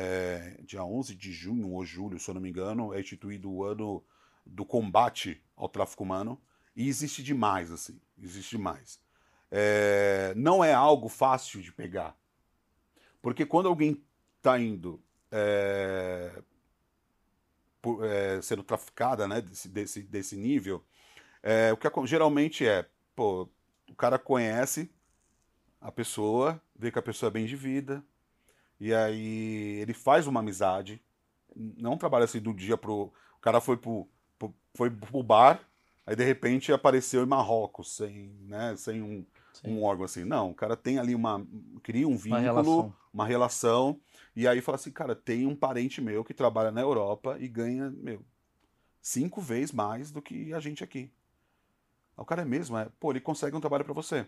é, dia 11 de junho ou julho, se eu não me engano, é instituído o ano do combate ao tráfico humano. E existe demais, assim, existe demais. É, não é algo fácil de pegar. Porque quando alguém está indo é, por, é, sendo traficada né, desse, desse, desse nível, é, o que geralmente é, pô, o cara conhece a pessoa, vê que a pessoa é bem de vida, e aí ele faz uma amizade, não trabalha assim do dia pro. O cara foi pro, pro, foi pro bar, aí de repente apareceu em Marrocos, sem, né, sem um, um órgão assim. Não, o cara tem ali uma. cria um vínculo, uma relação. uma relação, e aí fala assim, cara, tem um parente meu que trabalha na Europa e ganha, meu, cinco vezes mais do que a gente aqui. O cara é mesmo, é. Pô, ele consegue um trabalho para você.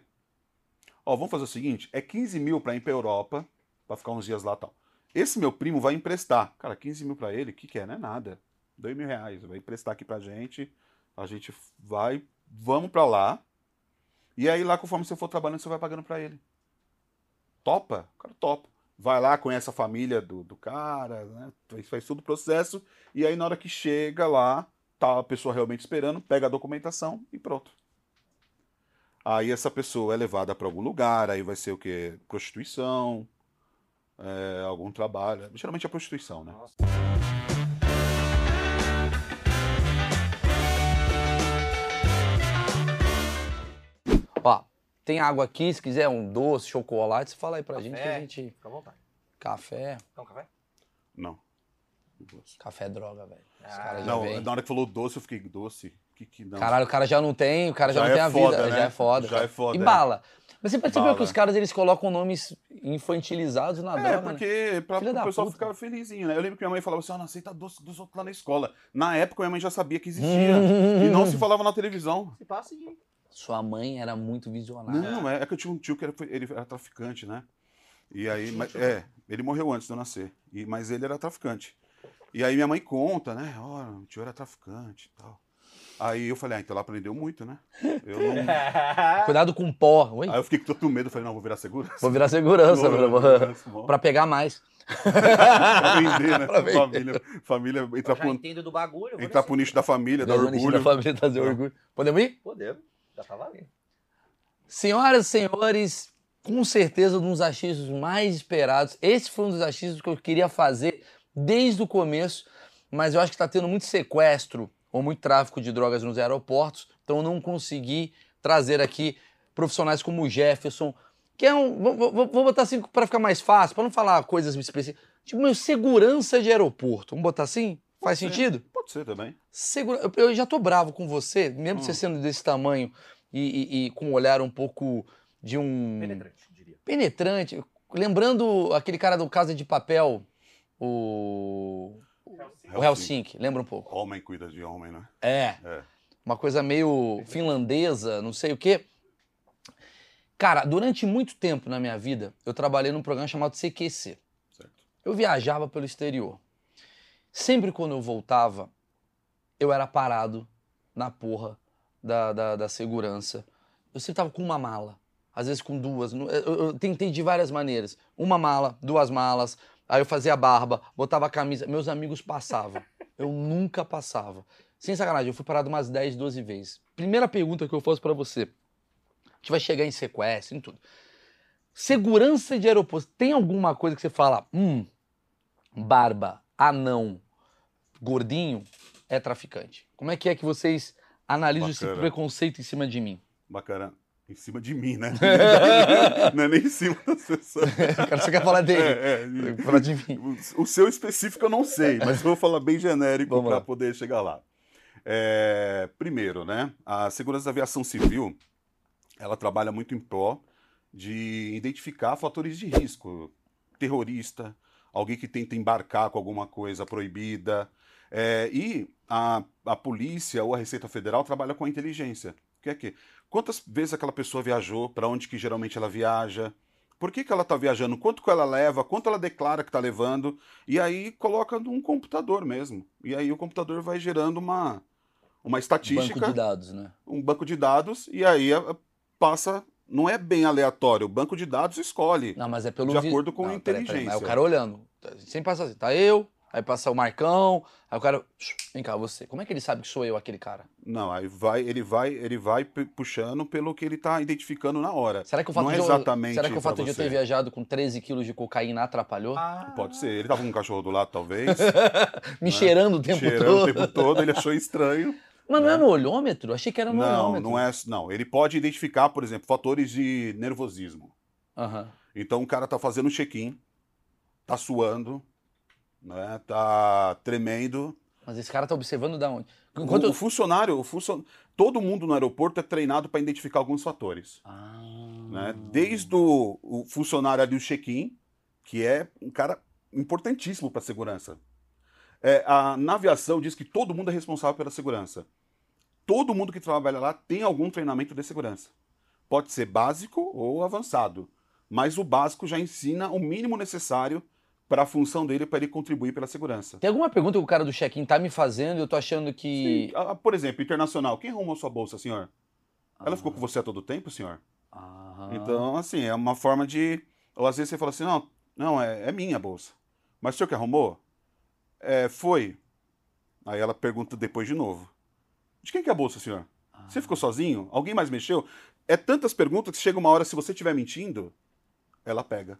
Ó, vamos fazer o seguinte: é 15 mil pra ir pra Europa, pra ficar uns dias lá tal. Esse meu primo vai emprestar. Cara, 15 mil pra ele, o que, que é? Não é nada. 2 mil reais. Vai emprestar aqui pra gente. A gente vai, vamos pra lá. E aí lá, conforme você for trabalhando, você vai pagando pra ele. Topa? O cara topa. Vai lá, conhece a família do, do cara, né? Faz, faz todo o processo. E aí, na hora que chega lá, tá a pessoa realmente esperando, pega a documentação e pronto. Aí essa pessoa é levada para algum lugar, aí vai ser o que? Prostituição, é, algum trabalho. Geralmente é prostituição, né? Nossa. Ó, tem água aqui, se quiser um doce, chocolate, você fala aí pra café, gente que a gente. Fica à vontade. Café. Não, café? Não. Café é droga, velho. Ah, não, na hora que falou doce, eu fiquei doce. Que, que não. Caralho, o cara já não tem, o cara já, já não é tem a foda, vida. Né? Já é foda. Já é foda. E é. bala. Mas você percebeu Bala. que os caras eles colocam nomes infantilizados na É, droga? porque né? pra, o pessoal puta. ficava felizinho, né? Eu lembro que minha mãe falava assim, ó, não aceita doce dos outros lá na escola. Na época, minha mãe já sabia que existia. Hum. e não se falava na televisão. Se passa e... Sua mãe era muito visionária. Não, é, é que eu tinha um tio que era, ele era traficante, né? E aí, mas, é, ele morreu antes de eu nascer. E, mas ele era traficante. E aí minha mãe conta, né? Ó, o tio era traficante e tal. Aí eu falei, ah, então ela aprendeu muito, né? Eu não... Cuidado com pó. Oi? Aí eu fiquei com todo medo, falei, não, vou virar segurança. Vou virar segurança, Vou virar pra, pegar mais. pra vender, né? Pra vender. Família, família entrar, pro, entendo do bagulho. vou entrar pro nicho da família, dar orgulho. da família trazer orgulho. Podemos ir? Podemos. Já tá valendo. Senhoras e senhores, com certeza um dos achismos mais esperados. Esse foi um dos achismos que eu queria fazer desde o começo, mas eu acho que está tendo muito sequestro ou muito tráfico de drogas nos aeroportos, então eu não consegui trazer aqui profissionais como o Jefferson, que é um. Vou, vou- vou botar assim para ficar mais fácil, para não falar coisas específicas. Tipo, meu, segurança de aeroporto. Vamos botar assim? Faz ser. sentido? Pode ser também. Segura... eu- Eu já tô bravo com você, mesmo Hum. você sendo desse tamanho e, e- e com um olhar um pouco de um. Penetrante, diria. Penetrante. Lembrando aquele cara do Casa de Papel, o. O Helsinki, lembra um pouco. Homem cuida de homem, né? É. É. Uma coisa meio finlandesa, não sei o quê. Cara, durante muito tempo na minha vida, eu trabalhei num programa chamado CQC. Certo. Eu viajava pelo exterior. Sempre quando eu voltava, eu era parado na porra da, da, da segurança. Eu sempre tava com uma mala, às vezes com duas. Eu, eu- eu tentei de várias maneiras. Uma mala, duas malas. Aí eu fazia barba, botava a camisa. Meus amigos passavam. Eu nunca passava. Sem sacanagem, eu fui parado umas 10, 12 vezes. Primeira pergunta que eu faço pra você. A gente vai chegar em sequestro, em tudo. Segurança de aeroporto. Tem alguma coisa que você fala, hum, barba, anão, gordinho, é traficante? Como é que é que vocês analisam esse Bacana. preconceito em cima de mim? Bacana. Em cima de mim, né? Não é nem em cima das pessoas. O cara só quer falar dele. É, é. Falar de mim. O o seu específico eu não sei, mas vou falar bem genérico para poder chegar lá. É, primeiro, né? A segurança da aviação civil, ela trabalha muito em pró de identificar fatores de risco. Terrorista, alguém que tenta embarcar com alguma coisa proibida. É, e a, a polícia ou a Receita Federal trabalha com a inteligência. Que é que quantas vezes aquela pessoa viajou, para onde que geralmente ela viaja, por que, que ela está viajando, quanto que ela leva, quanto ela declara que está levando, e aí coloca num computador mesmo. E aí o computador vai gerando uma, uma estatística Banco de dados, né? um banco de dados e aí passa não é bem aleatório. O banco de dados escolhe. Não, mas é pelo De acordo com Não, a peraí, peraí, inteligência. Aí o cara olhando. Sempre passa assim, tá eu, aí passa o Marcão, aí o cara. Vem cá, você. Como é que ele sabe que sou eu aquele cara? Não, aí vai, ele vai, ele vai pu- puxando pelo que ele tá identificando na hora. Será que o fato, Não é de, eu, exatamente será que o fato de eu ter viajado com 13 quilos de cocaína atrapalhou? Ah, Pode ser. Ele tava com um cachorro do lado, talvez. Me cheirando o tempo cheirando todo. o tempo todo, ele achou estranho. Mas não né? é no olhômetro? Achei que era no Não, olhômetro. não é. Não, ele pode identificar, por exemplo, fatores de nervosismo. Então o cara tá fazendo um check-in, tá suando, né? Tá tremendo. Mas esse cara tá observando da onde? O- Enquanto O, eu... funcionário, o funcio... todo mundo no aeroporto é treinado para identificar alguns fatores. Ah. Né? Desde o, o funcionário ali do check-in, que é um cara importantíssimo para a segurança. É, a, na aviação diz que todo mundo é responsável pela segurança. Todo mundo que trabalha lá tem algum treinamento de segurança. Pode ser básico ou avançado, mas o básico já ensina o mínimo necessário para a função dele para ele contribuir pela segurança. Tem alguma pergunta que o cara do check-in tá me fazendo e eu tô achando que. Sim. Ah, Por exemplo, internacional, quem arrumou sua bolsa, senhor? Ela Ah. ficou com você a todo tempo, senhor? Ah. Então, assim, é uma forma de. Ou às vezes você fala assim, não, não, é, é minha bolsa. Mas o senhor que arrumou? É, foi. Aí ela pergunta depois de novo. De quem que é a bolsa, senhor? Você ficou sozinho? Alguém mais mexeu? É tantas perguntas que chega uma hora, se você estiver mentindo, ela pega.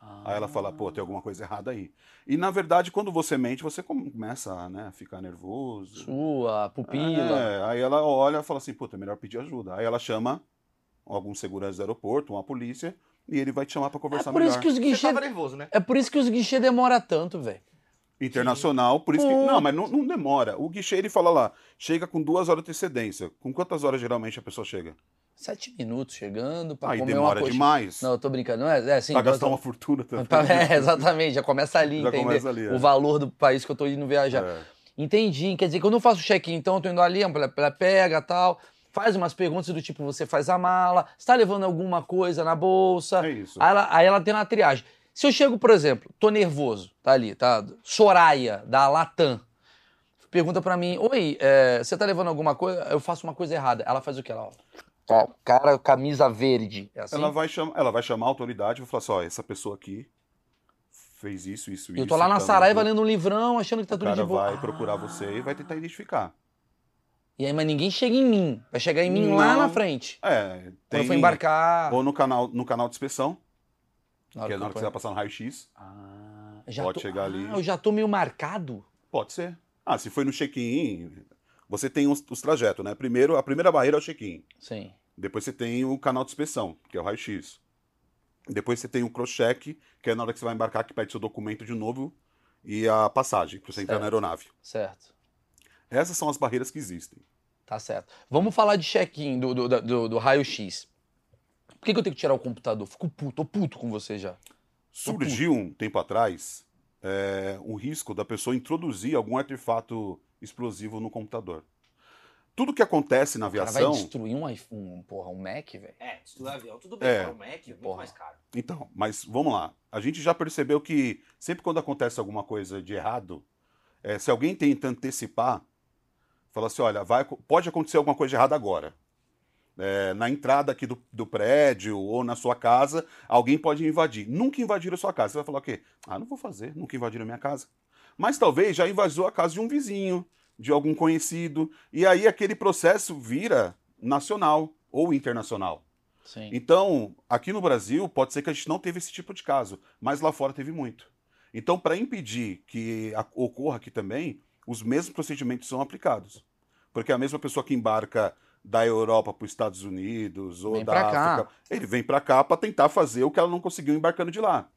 Ah. Aí ela fala, pô, tem alguma coisa errada aí. E na verdade, quando você mente, você começa a né, ficar nervoso. Sua, pupila. É, aí ela olha e fala assim, puta, é melhor pedir ajuda. Aí ela chama algum segurança do aeroporto, uma polícia, e ele vai te chamar pra É conversar por melhor. isso que os Você guichês. tava nervoso, né? É por isso que os guichês demoram tanto, velho. Internacional, por isso que. Não, mas não, não demora. O guichê ele fala lá, chega com duas horas de antecedência. Com quantas horas geralmente a pessoa chega? Sete minutos chegando pra Aí comer demora uma coxa. demais. Não, eu tô brincando. Não é, é assim. pra gastar tô- uma fortuna também. É, exatamente, já começa ali, Já entender começa ali, é. o valor do país que eu tô indo viajar. É. Entendi. Quer dizer, quando eu faço check-in, então eu tô indo ali, ela pega tal, faz umas perguntas do tipo: você faz a mala, está levando alguma coisa na bolsa? É isso. Aí ela, aí ela tem uma triagem. Se eu chego, por exemplo, tô nervoso, tá ali, tá? Soraya, da Latam, pergunta pra mim: Oi, é, você tá levando alguma coisa? Eu faço uma coisa errada. Ela faz o quê? Ela, ó, cara, camisa verde. É assim? Ela, vai chamar, ela vai chamar a autoridade e vai falar assim: ó, essa pessoa aqui fez isso, isso, isso. eu tô lá na tá Saraiva lendo um livrão, achando que tá tudo de boa. vai procurar Ah. você e vai tentar identificar. E aí, mas ninguém chega em mim. Vai chegar em mim lá Não. na frente. É, Quando tem. eu for embarcar. Ou no canal, no canal de inspeção, Na que é na hora que você vai passar no raio-x. Ah, Pode tô- chegar ali. Ah, eu já tô meio marcado. Pode ser. Ah, se foi no check-in, você tem os, os trajetos, né? Primeiro, a primeira barreira é o check-in. Sim. Depois você tem o canal de inspeção, que é o raio-x. Depois você tem o cross-check, que é na hora que você vai embarcar, que pede seu documento de novo e a passagem, para você entrar na aeronave. Certo. Essas são as barreiras que existem. Tá certo. Vamos falar de check-in do, do, do, do raio-x. Por que, que eu tenho que tirar o computador? Fico puto, tô puto com você já. Surgiu um tempo atrás é, um risco da pessoa introduzir algum artefato explosivo no computador. Tudo que acontece na O cara vai aviação. destruir um, iPhone, um, porra, um Mac, velho. É, se do avião, tudo bem. É. Para o Mac, é muito mais caro. Então, mas vamos lá. A gente já percebeu que sempre quando acontece alguma coisa de errado, é, se alguém tenta antecipar, fala assim: olha, vai, pode acontecer alguma coisa de errada agora. É, na entrada aqui do, do prédio ou na sua casa, alguém pode invadir. Nunca invadiram a sua casa. Você vai falar o quê? Ah, não vou fazer, nunca invadiram a minha casa. Mas talvez já invadiu a casa de um vizinho, de algum conhecido. E aí aquele processo vira nacional ou internacional. Sim. Então, aqui no Brasil, pode ser que a gente não teve esse tipo de caso, mas lá fora teve muito. Então, para impedir que ocorra aqui também, os mesmos procedimentos são aplicados. Porque a mesma pessoa que embarca da Europa para os Estados Unidos ou Vem da pra cá. África, ele vem para cá para tentar fazer o que ela não conseguiu embarcando de lá.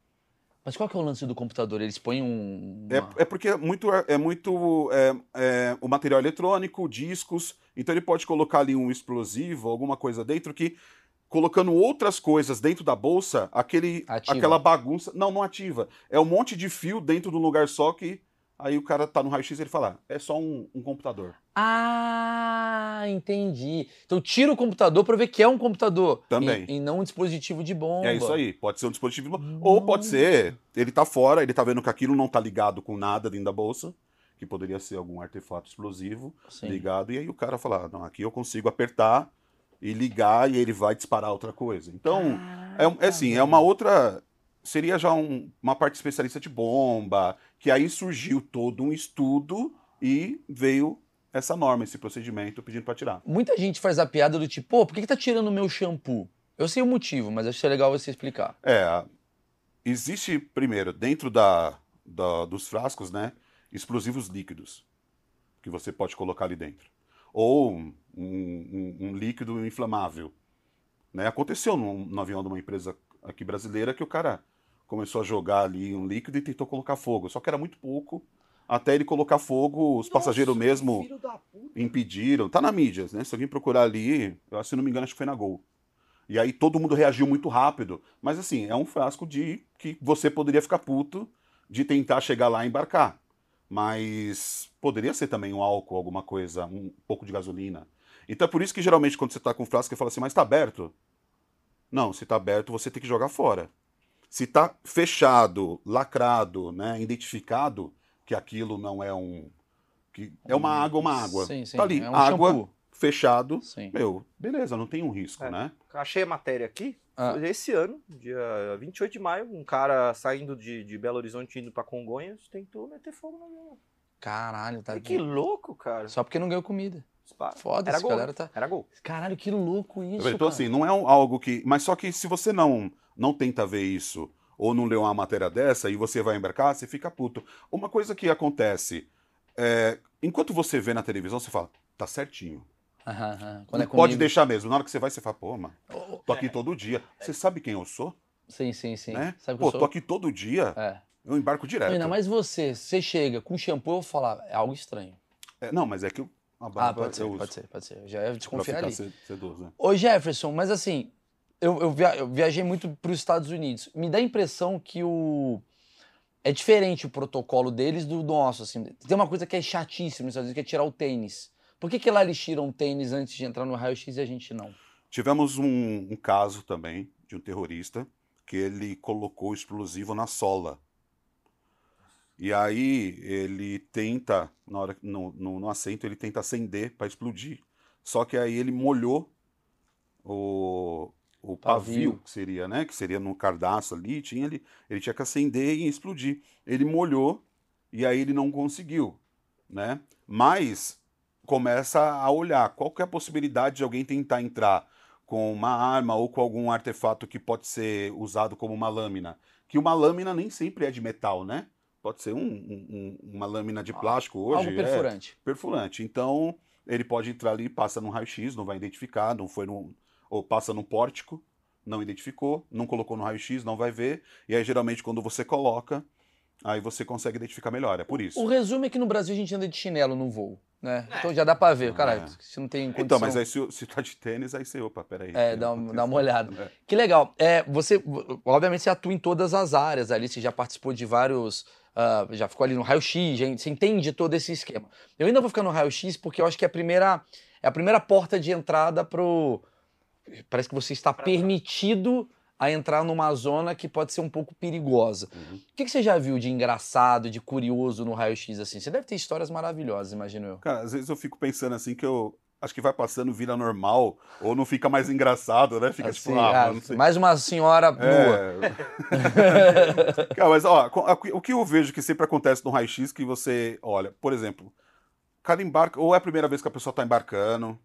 Mas qual que é o lance do computador? Eles põem um. uma- É, é porque é muito, é muito é, é, o material eletrônico, discos, então ele pode colocar ali um explosivo, alguma coisa dentro que, colocando outras coisas dentro da bolsa, aquele, Ativa. aquela bagunça. Não, não ativa. É um monte de fio dentro de um lugar só que. Aí o cara tá no raio-x e ele fala: "Ah, é só um, um computador. Ah, entendi. Então tira o computador pra ver que é um computador. Também. E, e não um dispositivo de bomba. É isso aí. Pode ser um dispositivo. Ou pode ser, ele tá fora, ele tá vendo que aquilo não tá ligado com nada dentro da bolsa, que poderia ser algum artefato explosivo. Sim. ligado, e aí o cara fala, "Ah, não, aqui eu consigo apertar e ligar e ele vai disparar outra coisa. Então, é, é assim, é uma outra. Seria já um- uma parte especialista de bomba, que aí surgiu todo um estudo e veio essa norma, esse procedimento pedindo para tirar. Muita gente faz a piada do tipo, pô, por que, que tá tirando o meu shampoo? Eu sei o motivo, mas acho que é legal você explicar. É, existe, primeiro, dentro da, da- dos frascos, né, explosivos líquidos que você pode colocar ali dentro. Ou um, um- um líquido inflamável. Né? Aconteceu num, no avião de uma empresa aqui brasileira que o cara começou a jogar ali um líquido e tentou colocar fogo. Só que era muito pouco. Até ele colocar fogo, os passageiros mesmo impediram. Tá na mídia, né? Se alguém procurar ali, eu, se não me engano, acho que foi na Gol. E aí todo mundo reagiu muito rápido. Mas assim, é um frasco de que você poderia ficar puto de tentar chegar lá e embarcar. Mas poderia ser também um álcool, alguma coisa, um pouco de gasolina. Então é por isso que geralmente quando você tá com frasco, você fala assim, mas tá aberto? Não, se tá aberto, você tem que jogar fora. Se tá fechado, lacrado, né, identificado que aquilo não é um que é uma água, uma água. Sim, sim. Tá ali, é um água, shampoo. fechado. Sim. Meu, beleza, não tem um risco, É. né? Achei a matéria aqui. Ah. Esse ano, dia 28 de maio, um cara saindo de, de Belo Horizonte indo pra Congonhas tentou meter fogo no avião. Caralho, tá Que louco, cara. Só porque não ganhou comida. Foda-se, Era gol. galera tá. Era gol. Caralho, que louco isso. então, cara. assim, não é um- algo que. Mas só que se você não, não tenta ver isso, ou não lê uma matéria dessa, e você vai embarcar, você fica puto. Uma coisa que acontece, é, enquanto você vê na televisão, você fala, tá certinho. Aham, aham. Quando é Pode deixar mesmo. Na hora que você vai, você fala, pô, mano, tô aqui todo dia. Você sabe quem eu sou? Sim, sim, sim. né? Sabe Pô, eu sou? tô aqui todo dia, É. eu embarco direto. Ainda mais você, você chega com shampoo, eu vou falar, é algo estranho. É, não, mas é que eu, a Ah, barba pode ser, eu uso pode ser, pode ser. Eu já ia pra desconfiar ali. sed- sedoso. né? Ô Jefferson, mas assim, eu, eu, via- eu viajei muito para os Estados Unidos. Me dá a impressão que o. É diferente o protocolo deles do nosso. Assim. Tem uma coisa que é chatíssima nos Estados Unidos, que é tirar o tênis. Por que, que lá eles tiram o tênis antes de entrar no raio-x e a gente não? Tivemos um, um caso também de um terrorista que ele colocou explosivo na sola. E aí ele tenta, na hora, no, no, no assento, ele tenta acender para explodir. Só que aí ele molhou o, o pavio, Pavio. que seria, né? Que seria no cardaço ali, tinha ele, ele tinha que acender e explodir. Ele molhou e aí ele não conseguiu, né? Mas começa a olhar qual que é a possibilidade de alguém tentar entrar com uma arma ou com algum artefato que pode ser usado como uma lâmina. Que uma lâmina nem sempre é de metal, né? Pode ser um- um- um- uma lâmina de plástico hoje. algo é perfurante. perfurante. Então, ele pode entrar ali, passa num raio-x, não vai identificar, não foi no. Ou passa num pórtico, não identificou, não colocou no raio-x, não vai ver. E aí, geralmente, quando você coloca, aí você consegue identificar melhor. É por isso. O resumo é que no Brasil a gente anda de chinelo no voo, né? Então já dá pra ver, caralho, É. se não tem condição. Então, mas aí se, se tá de tênis, aí você, opa, peraí. É, dá, um- dá uma olhada. É. Que legal. É, você, obviamente, você atua em todas as áreas ali, você já participou de vários. ah, já ficou ali no raio-x, você entende todo esse esquema. Eu ainda vou ficar no raio-x porque eu acho que é a primeira, é a primeira porta de entrada pro. Parece que você está permitido a entrar numa zona que pode ser um pouco perigosa. Uhum. O que, que você já viu de engraçado, de curioso no raio-x assim? Você deve ter histórias maravilhosas, imagino eu. Cara, às vezes eu fico pensando assim que eu. Acho que vai passando, vira normal, ou não fica mais engraçado, né? Fica tipo, Assim, ah, ah, sei. mais uma senhora nua. É. Cara, mas ó, o que eu vejo que sempre acontece no raio-x que você, olha, por exemplo, o cara embarca, ou é a primeira vez que a pessoa tá embarcando,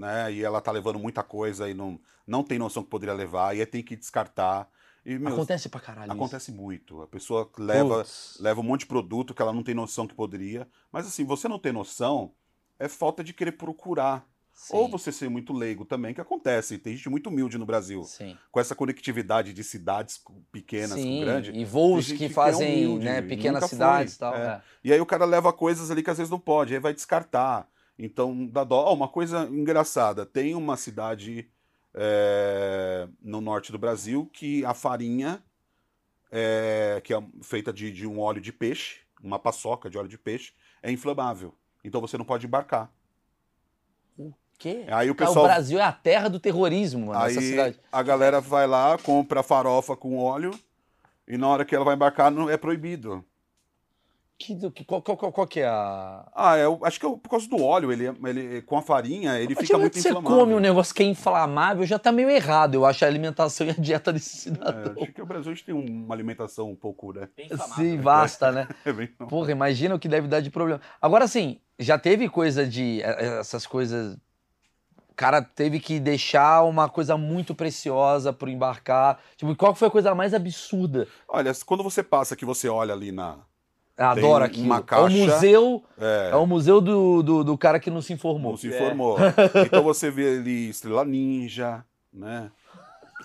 né? E ela tá levando muita coisa e não, não tem noção que poderia levar, e aí tem que descartar. E, meu, Acontece pra caralho. isso. acontece muito. A pessoa leva, leva um monte de produto que ela não tem noção que poderia. Mas assim, você não ter noção é falta de querer procurar. Sim, Ou você ser muito leigo também, que acontece. Tem gente muito humilde no Brasil. Sim. Com essa conectividade de cidades pequenas Sim, com grandes. e voos Tem gente que que é fazem humilde, né, pequenas cidades e tal. é. é. E aí o cara leva coisas ali que às vezes não pode, aí vai descartar. Então dá dó. Ó, uma coisa engraçada: tem uma cidade é, no norte do Brasil que a farinha, é, que é feita de, de um óleo de peixe, uma paçoca de óleo de peixe, é inflamável. Então você não pode embarcar. Quê? Aí o Cara, pessoal. o Brasil é a terra do terrorismo, mano, Aí cidade. a galera vai lá, compra farofa com óleo, e na hora que ela vai embarcar não é proibido. Que, do- que- qual, qual, qual, qual que é a. Ah, é, o- acho que é o- por causa do óleo, ele, ele com a farinha, ele fica muito você inflamável. come um negócio que é inflamável, já tá meio errado, eu acho, a alimentação e a dieta desse cidadão. É, acho que o Brasil a gente tem uma alimentação um pouco, né? Sim, vasta, né? É bem- Porra, imagina o que deve dar de problema. Agora, assim, já teve coisa de. eh, Essas coisas. O cara teve que deixar uma coisa muito preciosa pro embarcar. Tipo, qual foi a coisa mais absurda? Olha, quando você passa que você olha ali na. Adoro aquilo. uma É o caixa- museu, É, é o museu do, do, do cara que não se informou. não se É. informou. Então você vê ali Estrela Ninja, né?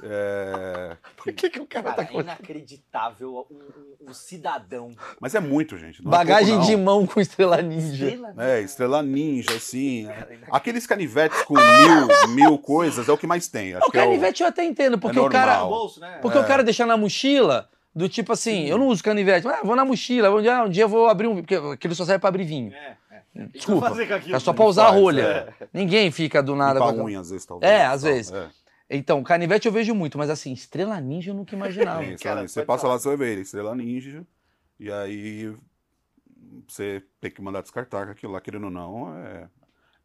É, Por que, que o cara, Cara, tá é com inacreditável um, um- um cidadão. Mas é muito, gente. não é bagagem pouco, de mão com estrela ninja? Estrela É, Estrela Ninja, assim. é. Aqueles canivetes com mil, mil coisas é o que mais tem. Acho O que é o- canivete eu até entendo, porque o cara. bolso, né? Porque É. o cara deixar na mochila, do tipo assim, eu não uso canivete, mas ah, vou na mochila, um dia, um dia eu vou abrir um. Porque aquele só serve pra abrir vinho. É, é. Que Desculpa. vai fazer com aquilo? É só né? pra usar a faz, rolha. Ninguém fica do nada com a a- unha, às vezes, talvez. É, às tal. vezes. É. Então, canivete eu vejo muito, mas assim, estrela ninja eu nunca imaginava. Tem, Cara? Você passa falar. lá, você vai ver ele, Estrela Ninja, e aí você tem que mandar descartar, que aquilo lá, querendo ou não, é,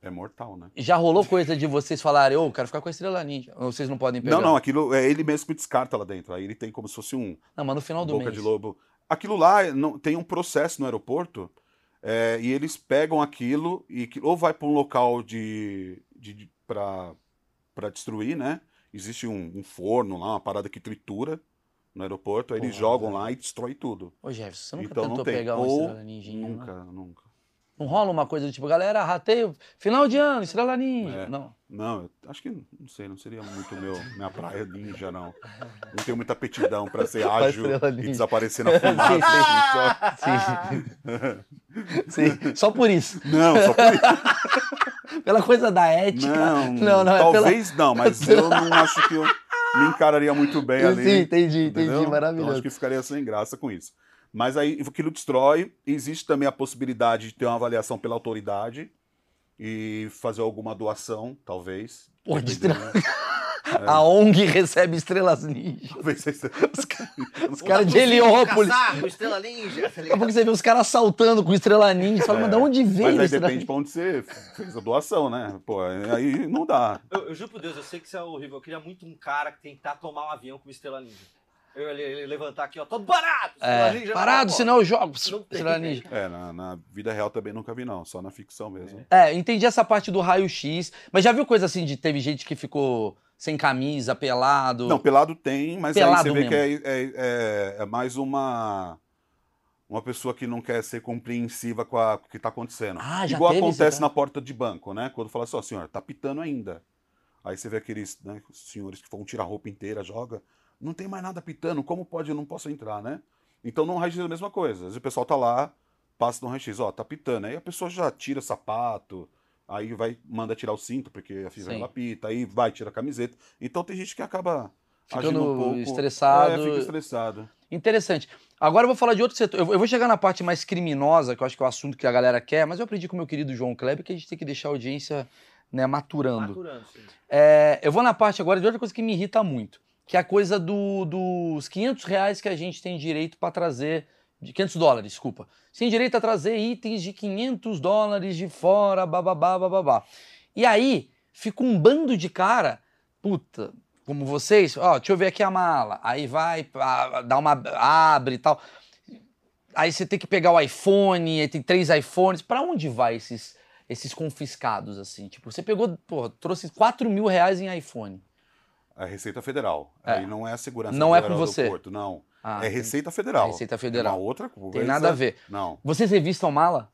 é mortal, né? Já rolou coisa de vocês falarem, ô, quero ficar com a estrela ninja. Ou vocês não podem pegar? Não, não, aquilo é ele mesmo que descarta lá dentro. Aí ele tem como se fosse um Não, mas no final do boca mês. de lobo. Aquilo lá não, tem um processo no aeroporto é, e eles pegam aquilo e ou vai para um local de, de, de para destruir, né? Existe um, um forno lá, uma parada que tritura no aeroporto, aí eles Porra, jogam velho. lá e destrói tudo. Ô, Jefferson, você nunca Então tentou pegar uma estrela ninja? né? Nunca, nunca. Não rola uma coisa do tipo, galera, rateio, final de ano, estrela ninja. É. Não. Não, eu acho que não sei, não seria muito meu, minha praia ninja, não. Não tenho muita aptidão para ser ágil e desaparecer na fumaça. assim, Sim. Sim. Só por isso. Não, só por isso. Pela coisa da ética. Não, não, não é pela- talvez não, mas eu não acho que eu me encararia muito bem ali. Sim, entendi, entendi. entendeu? Então, Maravilhoso. acho que ficaria sem graça com isso. Mas aí aquilo destrói. Existe também a possibilidade de ter uma avaliação pela autoridade e fazer alguma doação, talvez. Pô, de dependendo. A ONG recebe estrelas ninja. Talvez seja- Os caras de Heliópolis. Caçar estrela ninja, tá Daqui a pouco você vê os caras assaltando com estrela ninja. Você fala, mas de onde veio Mas aí estrela depende pra onde você fez a doação, né? Pô, aí não dá. Eu, eu juro por Deus, eu sei que isso é horrível. Eu queria muito um cara que tentar tomar um avião com estrela ninja. Eu ele, ele levantar aqui, ó, todo barato! É, ninja, parado, não, senão eu jogo. Não tem. Estrela ninja. É, na, na vida real também nunca vi, não. Só na ficção mesmo. É, entendi essa parte do raio-x. Mas já viu coisa assim de teve gente que ficou sem camisa, pelado? Não, pelado tem, mas Pelado aí você vê que é, mesmo. é, é- é mais uma uma pessoa que não quer ser compreensiva com, a- com o que está acontecendo. Ah, já Igual isso, acontece tá? na porta de banco, né? Quando fala assim, ó, senhor, tá pitando ainda. Aí você vê aqueles né, senhores que vão tirar a roupa inteira, joga. Não tem mais nada pitando, como pode eu não posso entrar, né? Então no raio-x é a mesma coisa. Às vezes o pessoal tá lá, passa no raio-x, ó, tá pitando. Aí a pessoa já tira sapato, aí vai, manda tirar o cinto, porque a fivela Sim. pita, aí vai, tira a camiseta. Então tem gente que acaba Ficando agindo um pouco... estressado. É, fica estressado. Interessante. Agora eu vou falar de outro setor. Eu vou- eu vou chegar na parte mais criminosa, que eu acho que é o assunto que a galera quer, mas eu aprendi com o meu querido João Kleber que a gente tem que deixar a audiência né, maturando. Maturando, sim. É, eu vou na parte agora de outra coisa que me irrita muito, que é a coisa do- dos 500 reais que a gente tem direito para trazer, de 500 dólares, desculpa. Você tem direito a trazer itens de 500 dólares de fora, bababá, bababá. E aí, fica um bando de cara, puta, como vocês, ó, deixa eu ver aqui a mala. Aí vai, dá uma, abre e tal. Aí você tem que pegar o iPhone, aí tem três iPhones. Pra onde vai esses, esses confiscados, assim? Tipo, você pegou, pô, trouxe 4 mil reais em iPhone. É Receita Federal. É. Aí não é a segurança Não é com do você. Porto, não. Ah, é Receita Federal. Receita É Federal. uma outra coisa. Tem nada a ver. Não. Vocês revistam mala?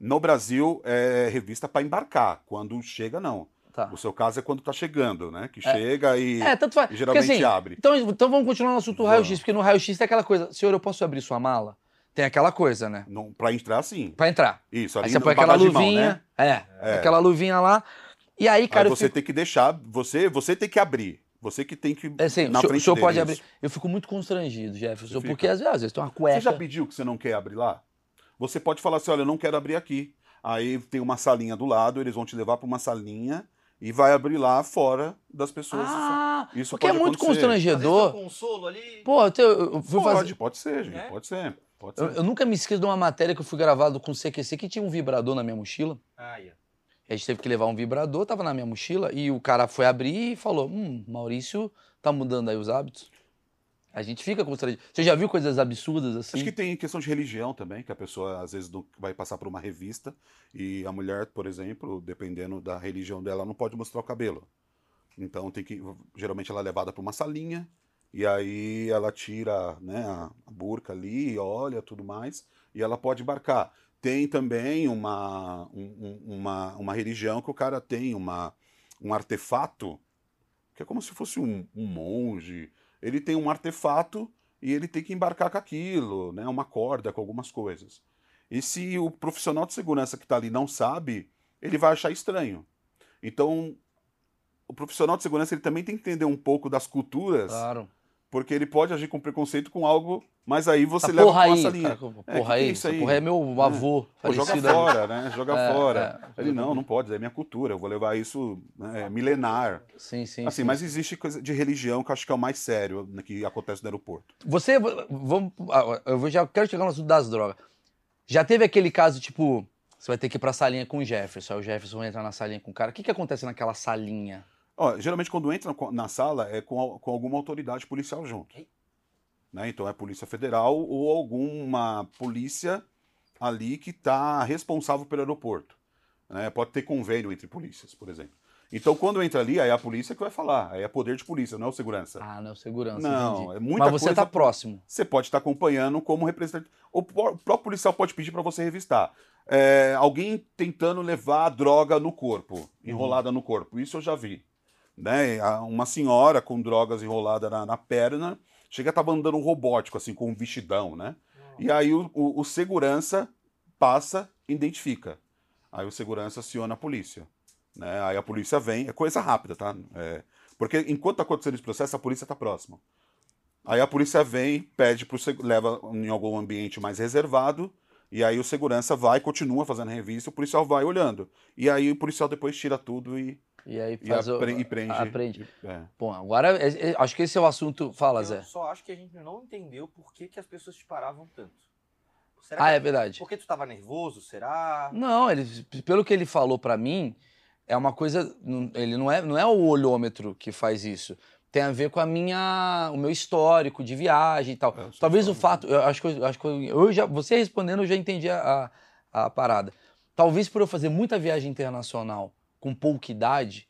No Brasil, é revista para embarcar. Quando chega, não. Tá. O seu caso é quando tá chegando, né? Que chega e, É, tanto faz. e geralmente Porque, assim, abre. Então, então vamos continuar no assunto do raio-x, porque no raio-x tem aquela coisa, senhor, eu posso abrir sua mala? Tem aquela coisa, né? Não, para entrar, sim. Pra entrar. Isso, ali Aí você põe aquela de mão, luvinha. né? É, É. aquela luvinha lá. E aí, cara, Aí você fico... tem que deixar, você, você tem que abrir. Você que tem que. É assim, na o senhor, o frente senhor dele, pode isso. abrir. Eu fico muito constrangido, Jefferson, Você porque às vezes, às vezes tem uma cueca. Você já pediu que você não quer abrir lá? Você pode falar assim: olha, eu não quero abrir aqui. Aí tem uma salinha do lado, eles vão te levar para uma salinha e vai abrir lá fora das pessoas. Ah, Isso porque é pode muito acontecer. Vezes tem um constrangedor. consolo ali. Pô, eu, eu fui Pode, fazer. pode ser, gente, É? pode ser. Pode ser. Eu, eu nunca me esqueço de uma matéria que eu fui gravado com o CQC que tinha um vibrador na minha mochila. Ah, yeah. A gente teve que levar um vibrador, tava na minha mochila, e o cara foi abrir e falou: Hum, Maurício tá mudando aí os hábitos. A gente fica constrangido. Você já viu coisas absurdas assim? Acho que tem questão de religião também, que a pessoa às vezes vai passar por uma revista e a mulher, por exemplo, dependendo da religião dela, não pode mostrar o cabelo. Então tem que geralmente ela é levada para uma salinha e aí ela tira, né, a burca ali, olha tudo mais e ela pode embarcar. Tem também uma um- um- uma, uma religião que o cara tem uma um artefato que é como se fosse um, um monge. Ele tem um artefato e ele tem que embarcar com aquilo, né? Uma corda com algumas coisas. E se o profissional de segurança que está ali não sabe, ele vai achar estranho. Então, o profissional de segurança ele também tem que entender um pouco das culturas, Claro. Porque ele pode agir com preconceito com algo, mas aí você Essa leva porra aí, salinha. cara, porra É, que que é aí, isso aí? porra é meu avô, Pô, joga aí. fora, né? Joga É, fora. é. Ele, não, não pode, é minha cultura, eu vou levar isso né, é milenar. Sim, sim. Assim, sim. mas existe coisa de religião que eu acho que é o mais sério né, que acontece no aeroporto. Você, vamos, ah, eu já quero chegar no assunto das drogas. Já teve aquele caso, tipo, você vai ter que ir pra salinha com o Jefferson, aí o Jefferson vai entrar na salinha com o cara. O que que acontece naquela salinha? Ó, geralmente quando entra na sala é com, com alguma autoridade policial junto. Né? Então é polícia federal ou alguma polícia ali que está responsável pelo aeroporto. né? Pode ter convênio entre polícias, por exemplo. Então quando entra ali, aí é a polícia que vai falar. Aí é poder de polícia, não é o segurança. Ah, não, segurança, não, entendi. é muita Mas você coisa. tá próximo. Você pode estar acompanhando como representante. O pró- próprio policial pode pedir para você revistar. É, alguém tentando levar droga no corpo, enrolada no corpo. Isso eu já vi. Né? Uma senhora com drogas enrolada na, na perna, chega a estar andando um robótico, assim, com um vestidão, né? E aí o, o- o segurança passa, identifica. Aí o segurança aciona a polícia. Né? Aí a polícia vem, é coisa rápida, tá? É, porque enquanto está acontecendo esse processo, a polícia está próxima. Aí a polícia vem, pede pro leva em algum ambiente mais reservado, e aí o segurança vai, continua fazendo a revista, o policial vai olhando. E aí o policial depois tira tudo e, E aí e, faz o... apre- e prende. aprende. É. Bom, agora é- é- acho que esse é o assunto. Fala, Eu Zé. só acho que a gente não entendeu por que, que as pessoas te paravam tanto. Será Ah, que é verdade. Porque tu tava nervoso, será? Não, ele, pelo que ele falou pra mim, é uma coisa. não- Ele não é, não é o olhômetro que faz isso. Tem a ver com a minha, o meu histórico de viagem e tal. É, o Talvez o fato, eu acho que, eu, acho que eu, eu já, você respondendo, eu já entendi a, a, a parada. Talvez por eu fazer muita viagem internacional com pouca idade,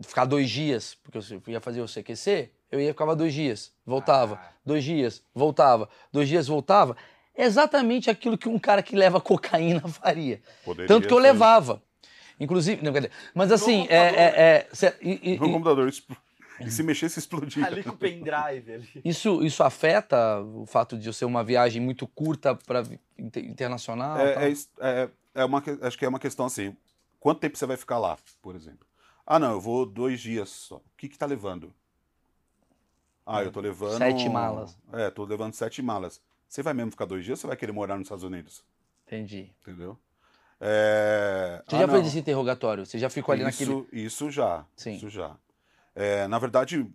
ficar dois dias, porque eu ia fazer o CQC, eu ia ficava dois dias, voltava, Ah. dois dias, voltava, dois dias, voltava. É exatamente aquilo que um cara que leva cocaína faria. Poderia Tanto que eu ser- levava. Inclusive, não, mas assim, é, é, é, cê- e- e- No e- computador e se mexesse, explodia. Ali com o pendrive ali. isso, isso afeta o fato de eu ser uma viagem muito curta para internacional? tal? É, é é- é uma, acho que é uma questão assim: quanto tempo você vai ficar lá, por exemplo? Ah, não, eu vou dois dias só. O que que tá levando? Ah, eu tô levando. Sete malas. É, tô levando sete malas. Você vai mesmo ficar dois dias ou você vai querer morar nos Estados Unidos? Entendi. Entendeu? É... Você ah, já não. desse interrogatório? Você já ficou ali isso, naquele. Isso já. Sim. Isso já. É, na verdade,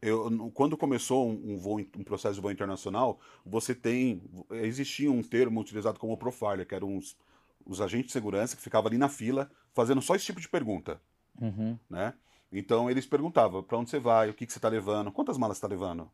eu, quando começou um, um voo, um processo de voo internacional, você tem. Existia um termo utilizado como profiler, que eram os, os agentes de segurança que ficavam ali na fila fazendo só esse tipo de pergunta. Uhum. né? Então eles perguntavam para onde você vai, o que, que você está levando, quantas malas você está levando.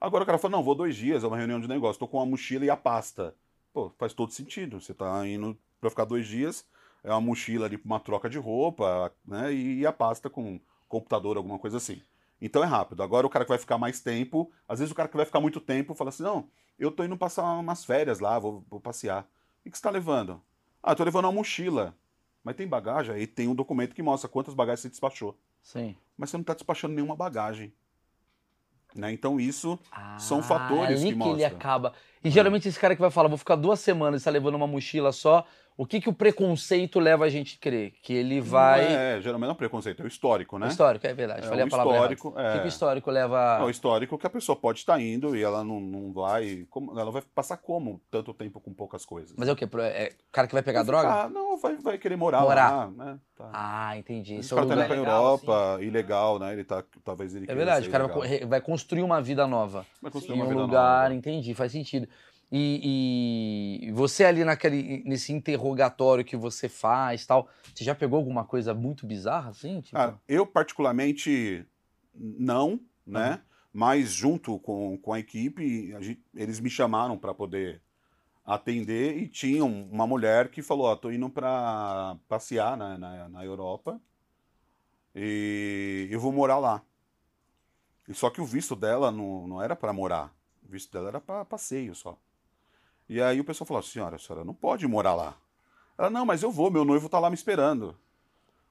Agora o cara fala, não, vou dois dias, é uma reunião de negócio, estou com a mochila e a pasta. Pô, faz todo sentido. Você está indo para ficar dois dias, é uma mochila ali para uma troca de roupa, né? E, a pasta com computador, alguma coisa assim. Então é rápido. Agora o cara que vai ficar mais tempo, às vezes o cara que vai ficar muito tempo fala assim, não, eu tô indo passar umas férias lá, vou, vou passear. O que, que você está levando? Ah, tô levando uma mochila. Mas tem bagagem? Aí tem um documento que mostra quantas bagagens você despachou Sim. mas você não está despachando nenhuma bagagem. Né? Então isso São Ah, fatores ali que que ele mostra. acaba. E geralmente esse cara que vai falar, vou ficar duas semanas, está levando uma mochila só. O que, que o preconceito leva a gente a crer? Que ele vai. Não é, geralmente não é preconceito, é o histórico, né? O histórico, é verdade. É falei o a palavra errada. histórico, O que, que é. o histórico leva. É o histórico que a pessoa pode estar indo e ela não, não vai. como- ela vai passar como tanto tempo com poucas coisas? Mas é o quê? É o cara que vai pegar Vai droga? ficar- não, vai, vai querer morar, Morar. lá, né? Tá. Ah, entendi. Esse é cara tá indo pra Legal, Europa, ilegal, né? Ele tá. Talvez ele É verdade, o cara vai, ilegal. vai construir uma vida nova. Vai construir em uma um vida lugar, nova. entendi, faz sentido. E, e você ali naquele, nesse interrogatório que você faz tal, você já pegou alguma coisa muito bizarra assim? Tipo... Ah, eu, particularmente, não, né? Uhum. Mas junto com, com a equipe, a gente- eles me chamaram para poder atender e tinha um- uma mulher que falou: Ó, tô indo para passear na, na, na Europa e eu vou morar lá. E só que o visto dela não, não era para morar, o visto dela era para passeio só. E aí o pessoal falou: Senhora, a senhora não pode morar lá. Ela: Não, mas eu vou, meu noivo tá lá me esperando.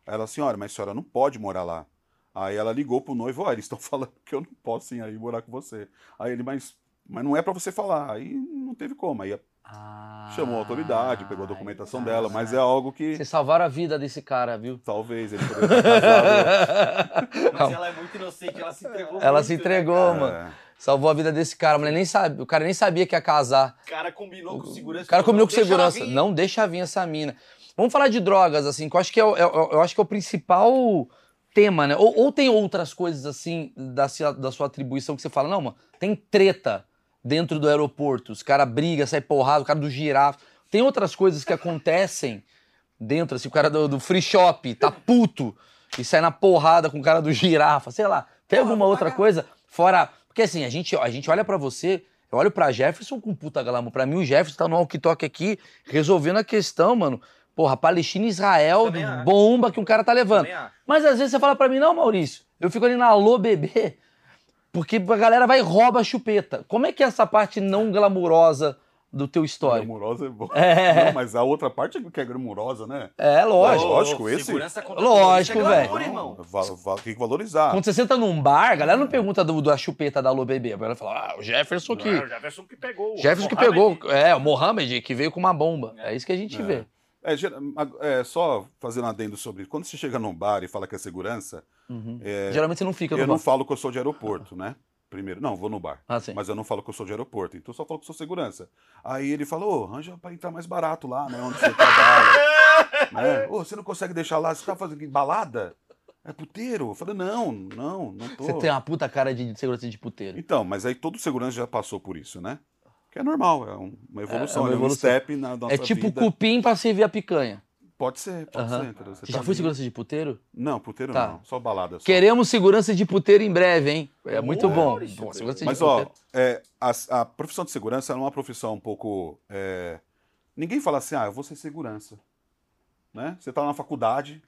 Aí Ela, senhora, mas a senhora não pode morar lá. Aí ela ligou pro noivo, ó, eles estão falando que eu não posso ir aí morar com você. Aí ele, mas, mas não é pra você falar. Aí não teve como. Aí Ah, chamou a autoridade, pegou a documentação ai, dela, mas é algo que Vocês salvaram a vida desse cara, viu? talvez ele poderia estar casado. Mas ela é muito inocente, ela se entregou Ela muito, se né, entregou, cara? mano. É. Salvou a vida desse cara. A mulher nem sabe, o cara nem sabia que ia casar. O cara combinou com segurança. O cara combinou com "Não, deixa ela segurança. vir." Não deixa vir essa mina. Vamos falar de drogas, assim, que eu acho que é, o- é eu acho que é o principal tema, né? Ou, ou tem outras coisas, assim, da, sua- da sua atribuição que você fala, não, mano, tem treta dentro do aeroporto. Os caras brigam, sai porrada, o cara do girafa. Tem outras coisas que acontecem dentro, assim, o cara do, do free shop tá puto e sai na porrada com o cara do girafa, sei lá. Tem alguma outra coisa fora. Porque assim, a gente, a gente olha pra você, eu olho pra Jefferson com puta glamour. Pra mim, o Jefferson tá no walkie-talkie aqui, resolvendo a questão, mano. Porra, Palestina e Israel, bomba que um cara tá levando. Mas às vezes você fala pra mim, não, Maurício, eu fico ali na Alô Bebê, porque a galera vai e rouba a chupeta. Como é que é essa parte não glamurosa do teu histórico? Glamurosa é bom. É. Não, mas a outra parte que é glamurosa, né? É, lógico. Lógico, esse- Lógico, é velho. tem que valorizar. Quando você senta num bar, a galera não pergunta do, da chupeta da Alô Bebê. A galera fala, ah, o Jefferson que. Ah, o Jefferson que pegou. o Jefferson que pegou. É, o Mohamed que veio com uma bomba. É isso que a gente É. vê. É, é, só fazendo adendo sobre isso. Quando você chega num bar e fala que é segurança, Uhum. é, Geralmente você não fica no eu não bar. falo que eu sou de aeroporto, né? Primeiro, não, vou no bar. Ah, sim. Mas eu não falo que eu sou de aeroporto, então eu só falo que sou segurança. Aí ele falou, ô, arranja pra entrar mais barato lá, né? Onde você trabalha. né? Ô, você não consegue deixar lá, você tá fazendo balada? É puteiro? Eu falei, não, não, não tô. Você tem uma puta cara de segurança de puteiro. Então, mas aí todo segurança já passou por isso, né? Que é normal, é um- uma evolução, É uma é, um evolução. step na nossa É tipo vida. cupim pra servir a picanha. Pode ser, pode ser. entendeu? Você tá já foi ali. segurança de puteiro? Não, puteiro Tá. não, só balada. Só. Queremos segurança de puteiro em breve, hein? É muito bom. Pô, segurança Mas, ó, é, a, a profissão de segurança é uma profissão um pouco. é, Ninguém fala assim, ah, eu vou ser segurança. Né? Você tá na faculdade,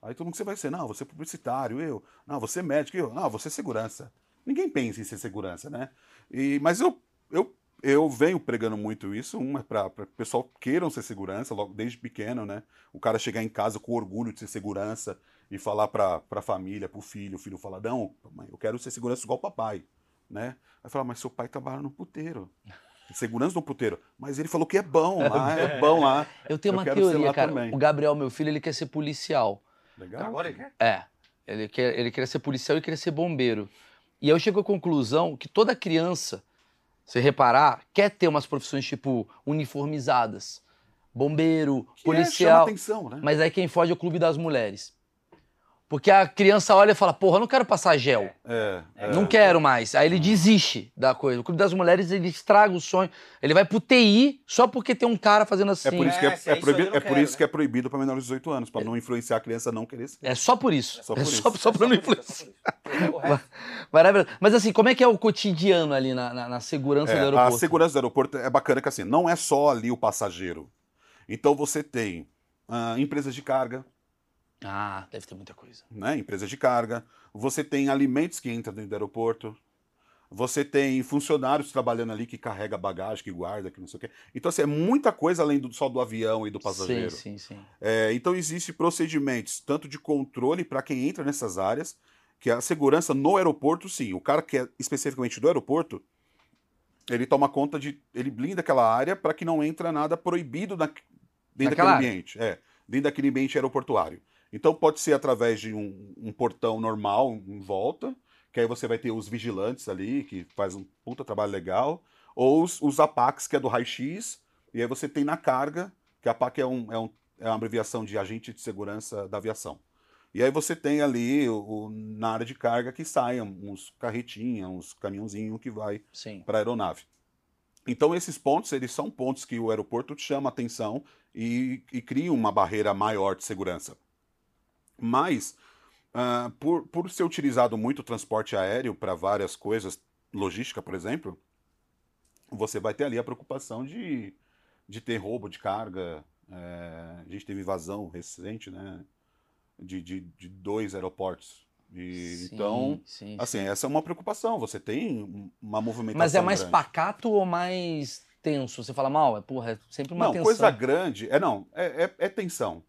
aí todo mundo que você vai ser, não, você é publicitário, eu, não, você é médico, eu, não, você é segurança. Ninguém pensa em ser segurança, né? E, mas eu, eu, eu venho pregando muito isso, uma, para o pessoal queiram ser segurança, logo desde pequeno, né? O cara chegar em casa com orgulho de ser segurança e falar para a família, para o filho, o filho fala, não, mãe, eu quero ser segurança igual o papai, né? Aí fala, mas seu pai trabalha no puteiro. Segurança no puteiro. Mas ele falou que é bom lá, é bom lá. Eu tenho eu uma quero ser teoria, cara. também. O Gabriel, meu filho, ele quer ser policial. Legal. Agora ele quer? É. Ele, quer, ele queria ser policial e queria ser bombeiro. E eu chego à conclusão que toda criança, se reparar, quer ter umas profissões tipo uniformizadas. Bombeiro, Que é, policial. atenção, né? mas aí quem foge é o clube das mulheres. Porque a criança olha e fala, porra, eu não quero passar gel. É, é. Não quero mais. Aí ele desiste da coisa. O Clube das Mulheres, ele estraga o sonho. Ele vai pro TI só porque tem um cara fazendo assim. É por isso que É, é, é é proibido, é por isso né? que é proibido para menores de 18 anos, para não influenciar a criança a não querer ser. É só por isso. Só é por só, isso. só pra não influenciar. Maravilhoso. Mas assim, como é que é o cotidiano ali na, na- na segurança É, do a aeroporto? segurança do aeroporto é bacana que assim, não é só ali o passageiro. Então você tem ah, empresas de carga, Ah, deve ter muita coisa. né? Empresas de carga. Você tem alimentos que entram dentro do aeroporto. Você tem funcionários trabalhando ali que carrega bagagem, que guarda, que não sei o quê. Então, assim, é muita coisa além do, só do avião e do passageiro. Sim, sim, sim. É, então, existem procedimentos, tanto de controle para quem entra nessas áreas, que a segurança no aeroporto, sim. O cara que é especificamente do aeroporto, ele toma conta de. Ele blinda aquela área para que não entra nada proibido na, dentro Naquela daquele ambiente. É, dentro daquele ambiente aeroportuário. Então, pode ser através de um, um portão normal em volta, que aí você vai ter os vigilantes ali, que faz um puta trabalho legal, ou os, os APACs, que é do raio-x, e aí você tem na carga, que a APAC é, um, é, um, é uma abreviação de Agente de Segurança da Aviação. E aí você tem ali, o, o- na área de carga, que saem uns carretinhas, uns caminhãozinhos que vai para a aeronave. Então esses pontos, eles são pontos que o aeroporto chama atenção e, e cria uma barreira maior de segurança. Mas, ah, por, por ser utilizado muito o transporte aéreo para várias coisas, logística, por exemplo, você vai ter ali a preocupação de, de ter roubo de carga. É, a gente teve invasão recente, né? De, de, de dois aeroportos. E, Sim, então, sim, assim, sim. essa é uma preocupação. Você tem um- uma movimentação. Mas é mais grande. pacato ou mais tenso? Você fala mal? É, porra, é sempre uma Não, tensão. coisa grande. É não, é, é, é tensão.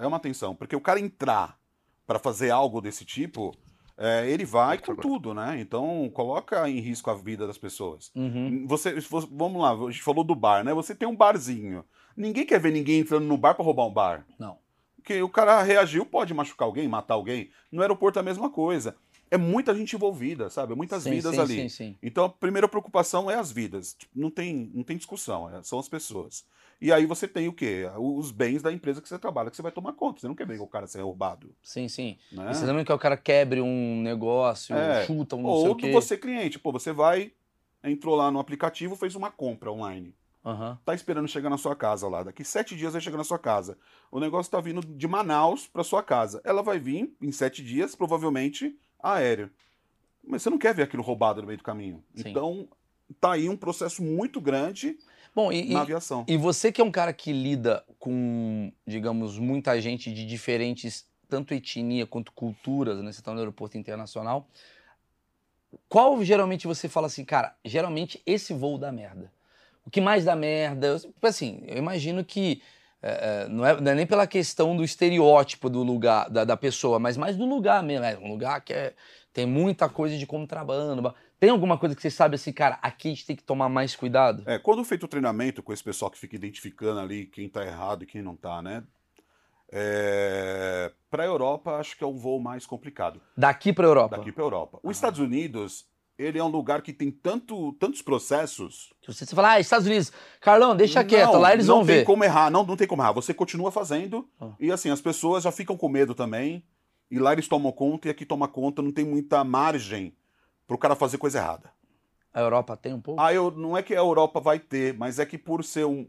É uma tensão. Porque o cara entrar para fazer algo desse tipo, é, ele vai com tudo, né? Então coloca em risco a vida das pessoas. Uhum. Você, vamos lá, a gente falou do bar, né? Você tem um barzinho. Ninguém quer ver ninguém entrando no bar para roubar um bar. Não. Porque o cara reagiu, pode machucar alguém, matar alguém. No aeroporto é a mesma coisa. É muita gente envolvida, sabe? Muitas Sim, vidas sim, ali. Sim, sim. Então a primeira preocupação é as vidas. Tipo, Não tem, não tem discussão, é- são as pessoas. E aí você tem o quê? Os bens da empresa que você trabalha, que você vai tomar conta. Você não quer ver o cara ser roubado. Sim, sim. Né? Você lembra que o cara quebre um negócio, É. chuta um não sei Ou o quê. você cliente, pô, você vai, entrou lá no aplicativo, fez uma compra online. Aham. Tá esperando chegar na sua casa lá. Daqui sete dias vai chegar na sua casa. O negócio tá vindo de Manaus para sua casa. Ela vai vir em sete dias, provavelmente, aéreo. Mas você não quer ver aquilo roubado no meio do caminho. Sim. Então, tá aí um processo muito grande Bom, e, na e, aviação. e você que é um cara que lida com, digamos, muita gente de diferentes, tanto etnia quanto culturas, né? Você tá no aeroporto internacional. Qual geralmente você fala assim, cara, geralmente esse voo dá merda? O que mais dá merda? Eu- Tipo assim, eu imagino que é, é, não, é, não é nem pela questão do estereótipo do lugar, da, da pessoa, mas mais do lugar mesmo. É um lugar que é, tem muita coisa de contrabando. ba- Tem alguma coisa que você sabe assim, cara, aqui a gente tem que tomar mais cuidado? É, quando feito o treinamento com esse pessoal que fica identificando ali quem tá errado e quem não tá, né? É... Para a Europa, acho que é um voo mais complicado. Daqui pra Europa. Daqui para Europa. Os Ah. Estados Unidos, ele é um lugar que tem tanto, tantos processos. Você falar, ah, Estados Unidos, Carlão, deixa quieto, Não, lá eles não vão tem ver. como errar, não, não tem como errar. Você continua fazendo Ah. e assim, as pessoas já ficam com medo também. E lá eles tomam conta e aqui toma conta, não tem muita margem pro cara fazer coisa errada. A Europa tem um pouco? Ah, eu, não é que a Europa vai ter, mas é que por ser um.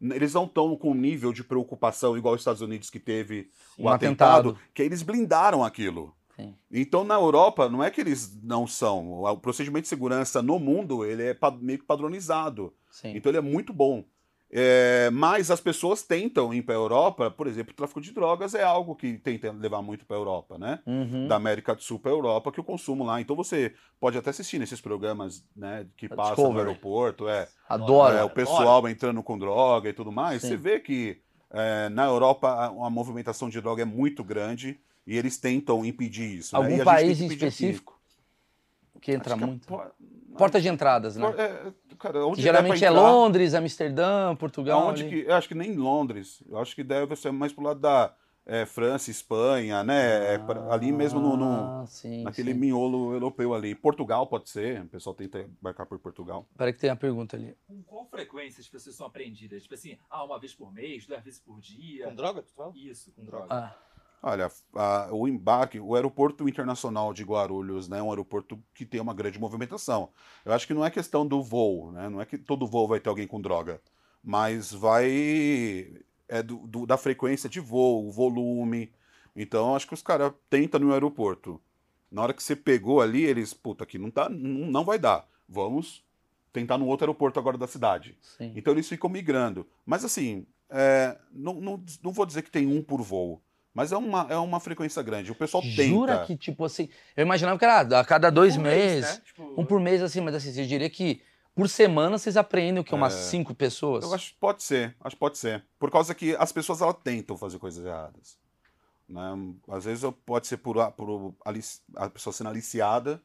um- eles não estão com um nível de preocupação igual os Estados Unidos que teve o Um atentado, atentado. que eles blindaram aquilo. Sim. Então na Europa não é que eles não são. O procedimento de segurança no mundo ele é meio que padronizado. Sim. Então ele é muito bom. É, mas as pessoas tentam ir para a Europa, por exemplo, o tráfico de drogas é algo que tenta levar muito para a Europa, né? Uhum. da América do Sul para a Europa que o consumo lá. Então você pode até assistir nesses programas né, que passam no aeroporto, é, Adoro. é, o pessoal entrando com droga e tudo mais. Sim. Você vê que é, na Europa a, a movimentação de droga é muito grande e eles tentam impedir isso. né? E a Algum tem país em impedir aqui. específico que entra Acho que é muito? po- Porta de entradas, né? é, cara, onde geralmente é Londres, Amsterdã, Portugal. Aonde ali. que, eu acho que nem Londres. Eu acho que deve ser mais pro lado da é, França, Espanha, né? É, pra- ali mesmo no, no- Ah, sim, naquele sim. miolo europeu ali. Portugal pode ser, o pessoal tenta embarcar por Portugal. Peraí que tem uma pergunta ali. Com qual frequência as pessoas são apreendidas? Tipo assim, ah, uma vez por mês, duas vezes por dia. Com droga, tu fala? Isso, com droga. Ah, Olha, a- o embarque, o aeroporto internacional de Guarulhos, né, é um aeroporto que tem uma grande movimentação. Eu acho que não é questão do voo, né, não é que todo voo vai ter alguém com droga, mas vai é do, do- da frequência de voo, o volume. Então, acho que os caras tentam no aeroporto. Na hora que você pegou ali, eles, puta, aqui não tá, não, não vai dar. Vamos tentar no outro aeroporto agora da cidade. sim. Então eles ficam migrando. Mas assim, é, não, não, não vou dizer que tem um por voo, mas é uma, é uma frequência grande. O pessoal Jura tenta. que, tipo assim. Eu imaginava que era a cada dois mês, meses. né? Tipo, Um por mês, assim, mas assim, você diria que por semana vocês apreendem o que? Umas É. cinco pessoas? Eu acho que pode ser, acho que pode ser. Por causa que as pessoas elas tentam fazer coisas erradas. Né? Às vezes pode ser por, a- por a pessoa sendo aliciada,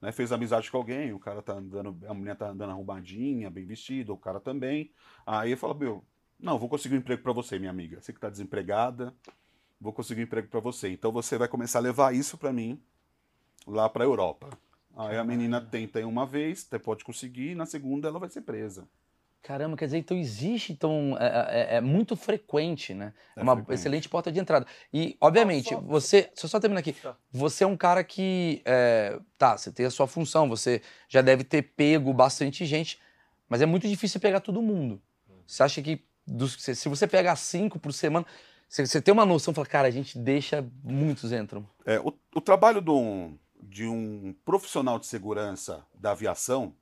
né? fez amizade com alguém, o cara tá andando, a mulher tá andando arrumadinha, bem vestida, o cara também. Aí fala, meu, não, vou conseguir um emprego para você, minha amiga. Você que tá desempregada, vou conseguir um emprego para você. Então você vai começar a levar isso para mim lá para Europa. Aí a menina tenta em uma vez, até pode conseguir, e na segunda ela vai ser presa. Caramba, quer dizer, então existe, então, é, é- é muito frequente, né? É É uma frequente. excelente porta de entrada. E, obviamente, Só- você. Deixa eu só terminar aqui. Tá. Você é um cara que. é, tá, você tem a sua função, você já deve ter pego bastante gente. Mas é muito difícil pegar todo mundo. Você acha que dos- se você pegar cinco por semana, você, você tem uma noção, fala, cara, a gente deixa, muitos entram. É, o, o trabalho de um, de um profissional de segurança da aviação,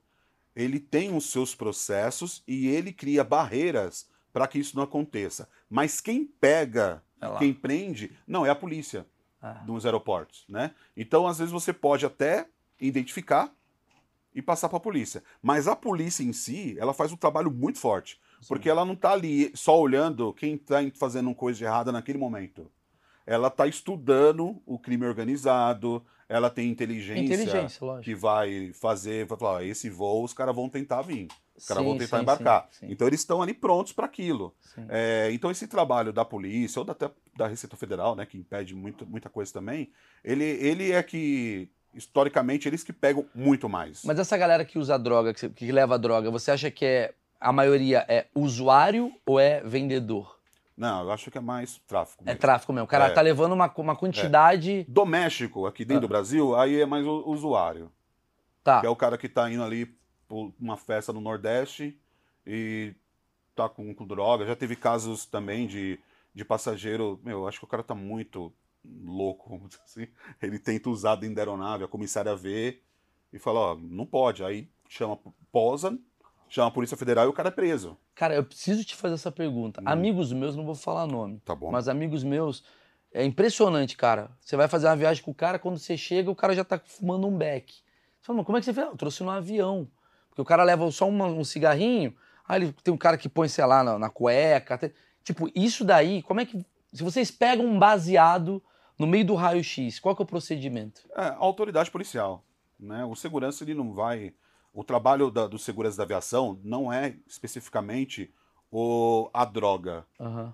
ele tem os seus processos e ele cria barreiras para que isso não aconteça. Mas quem pega, É quem prende, não é a polícia Ah. nos aeroportos, né? Então, às vezes você pode até identificar e passar para a polícia, mas a polícia em si, ela faz um trabalho muito forte, porque ela não está ali só olhando quem está fazendo coisa de errada naquele momento. Ela está estudando o crime organizado, ela tem inteligência, Inteligência, lógico. que vai fazer, vai falar, "Ó, esse voo os caras vão tentar vir, os caras vão tentar sim, embarcar. sim, sim, Então eles estão ali prontos para aquilo. É, então esse trabalho da polícia ou da, até da Receita Federal, né, que impede muito, muita coisa também, ele, ele é que historicamente eles que pegam muito mais. Mas essa galera que usa droga, que, que leva droga, você acha que é a maioria é usuário ou é vendedor? Não, eu acho que é mais tráfico. É mesmo. tráfico mesmo. O cara É. tá levando uma, uma quantidade. Doméstico aqui dentro Ah. do Brasil, aí é mais o usuário, Tá. que é o cara que tá indo ali por uma festa no Nordeste e tá com, com droga. Já teve casos também de, de passageiro, meu, eu acho que o cara tá muito louco, vamos dizer assim. Ele tenta usar dentro da aeronave, a comissária vê e fala, ó, não pode. Aí chama, posa, chama a Polícia Federal e o cara é preso. Cara, eu preciso te fazer essa pergunta. Hum. Amigos meus, não vou falar nome, Tá bom? mas amigos meus, é impressionante, cara. Você vai fazer uma viagem com o cara, quando você chega, o cara já tá fumando um beck. Você fala, mas como é que você fez? "Ah, Eu trouxe no avião. Porque o cara leva só uma- um cigarrinho, aí ele, tem um cara que põe, sei lá, na, na cueca. tem- Tipo, isso daí, como é que. Se vocês pegam um baseado no meio do raio-x, qual que é o procedimento? É, a autoridade policial. Né? O segurança ele não vai. O trabalho da, do segurança da aviação não é especificamente o, a droga. Aham.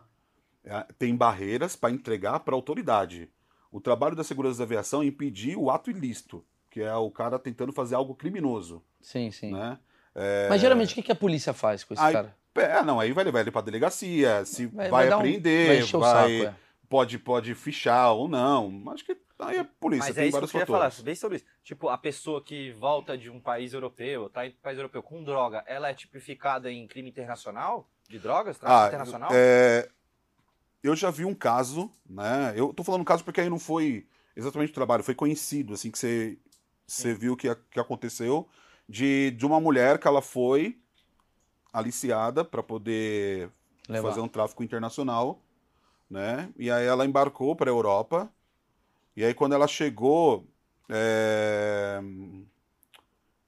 É, tem barreiras para entregar para a autoridade. O trabalho da segurança da aviação é impedir o ato ilícito, que é o cara tentando fazer algo criminoso. Sim, sim. Né? É, Mas geralmente o que, a polícia faz com esse Aí, cara? É, não, aí vai levar ele para delegacia, se vai, dar um- apreender, vai vai, o saco, é. pode, pode fichar ou não. Acho que aí é polícia, Mas tem é isso que eu vários queria falar, fatores. bem sobre isso. Tipo, a pessoa que volta de um país europeu, tá em país europeu com droga, ela é tipificada em crime internacional? De drogas? Tráfico Ah, internacional? é, eu já vi um caso, né? Eu tô falando caso porque aí não foi exatamente o trabalho, foi conhecido, assim, que você, você viu que, a- que aconteceu, de, de uma mulher que ela foi aliciada para poder Levar. fazer um tráfico internacional, né? E aí ela embarcou para a Europa, e aí quando ela chegou, é,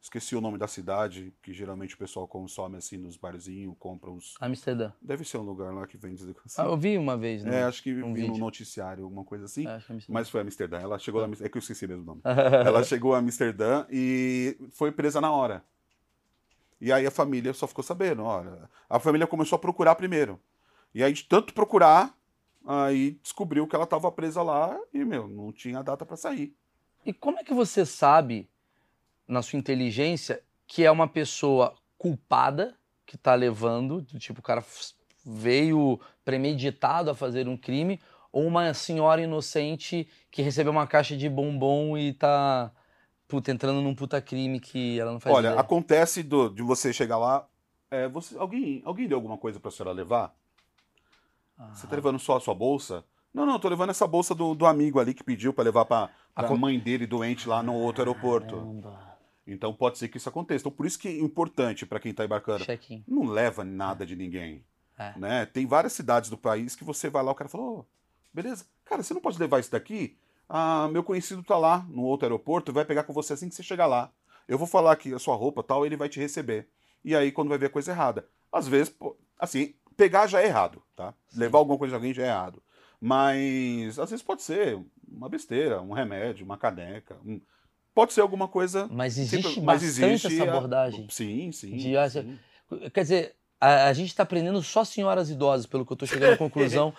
esqueci o nome da cidade, que geralmente o pessoal consome assim nos barzinhos, compra uns... Amsterdã. Deve ser um lugar lá que vende assim. Ah, eu vi uma vez, É, né? acho que um vi no vídeo. noticiário, alguma coisa assim. É Amsterdã. Mas foi Amsterdã. Ela chegou a Amsterdã. É que eu esqueci mesmo o nome. Ela chegou a Amsterdã e foi presa na hora. E aí a família só ficou sabendo, olha. A família começou a procurar primeiro. E aí, de tanto procurar, aí descobriu que ela estava presa lá e, meu, não tinha data para sair. E como é que você sabe, na sua inteligência, que é uma pessoa culpada que tá levando, do tipo, o cara veio premeditado a fazer um crime, ou uma senhora inocente que recebeu uma caixa de bombom e tá puta, entrando num puta crime que ela não faz Olha, ideia? acontece do- de você chegar lá. é, você, alguém, alguém deu alguma coisa para a senhora levar? Você tá levando só a sua bolsa? Não, não, tô levando essa bolsa do, do amigo ali que pediu para levar para a mãe dele doente lá no outro aeroporto. Caramba. Então pode ser que isso aconteça. Então por isso que é importante para quem tá embarcando. Não leva nada de ninguém. É. Né? Tem várias cidades do país que você vai lá, o cara falou, "Ô, beleza, cara, você não pode levar isso daqui? Ah, meu conhecido tá lá no outro aeroporto, vai pegar com você assim que você chegar lá. Eu vou falar aqui a sua roupa tal, ele vai te receber. E aí quando vai ver a coisa errada. Às vezes, assim, pegar já é errado, tá? Levar alguma coisa de alguém já é errado. Mas às vezes pode ser uma besteira, um remédio, uma caneca. um- Pode ser alguma coisa. Mas existe Sempre- mas bastante existe essa a- abordagem. Sim, sim. De- sim. Quer dizer, a, a gente tá aprendendo só senhoras idosas, pelo que eu tô chegando à conclusão.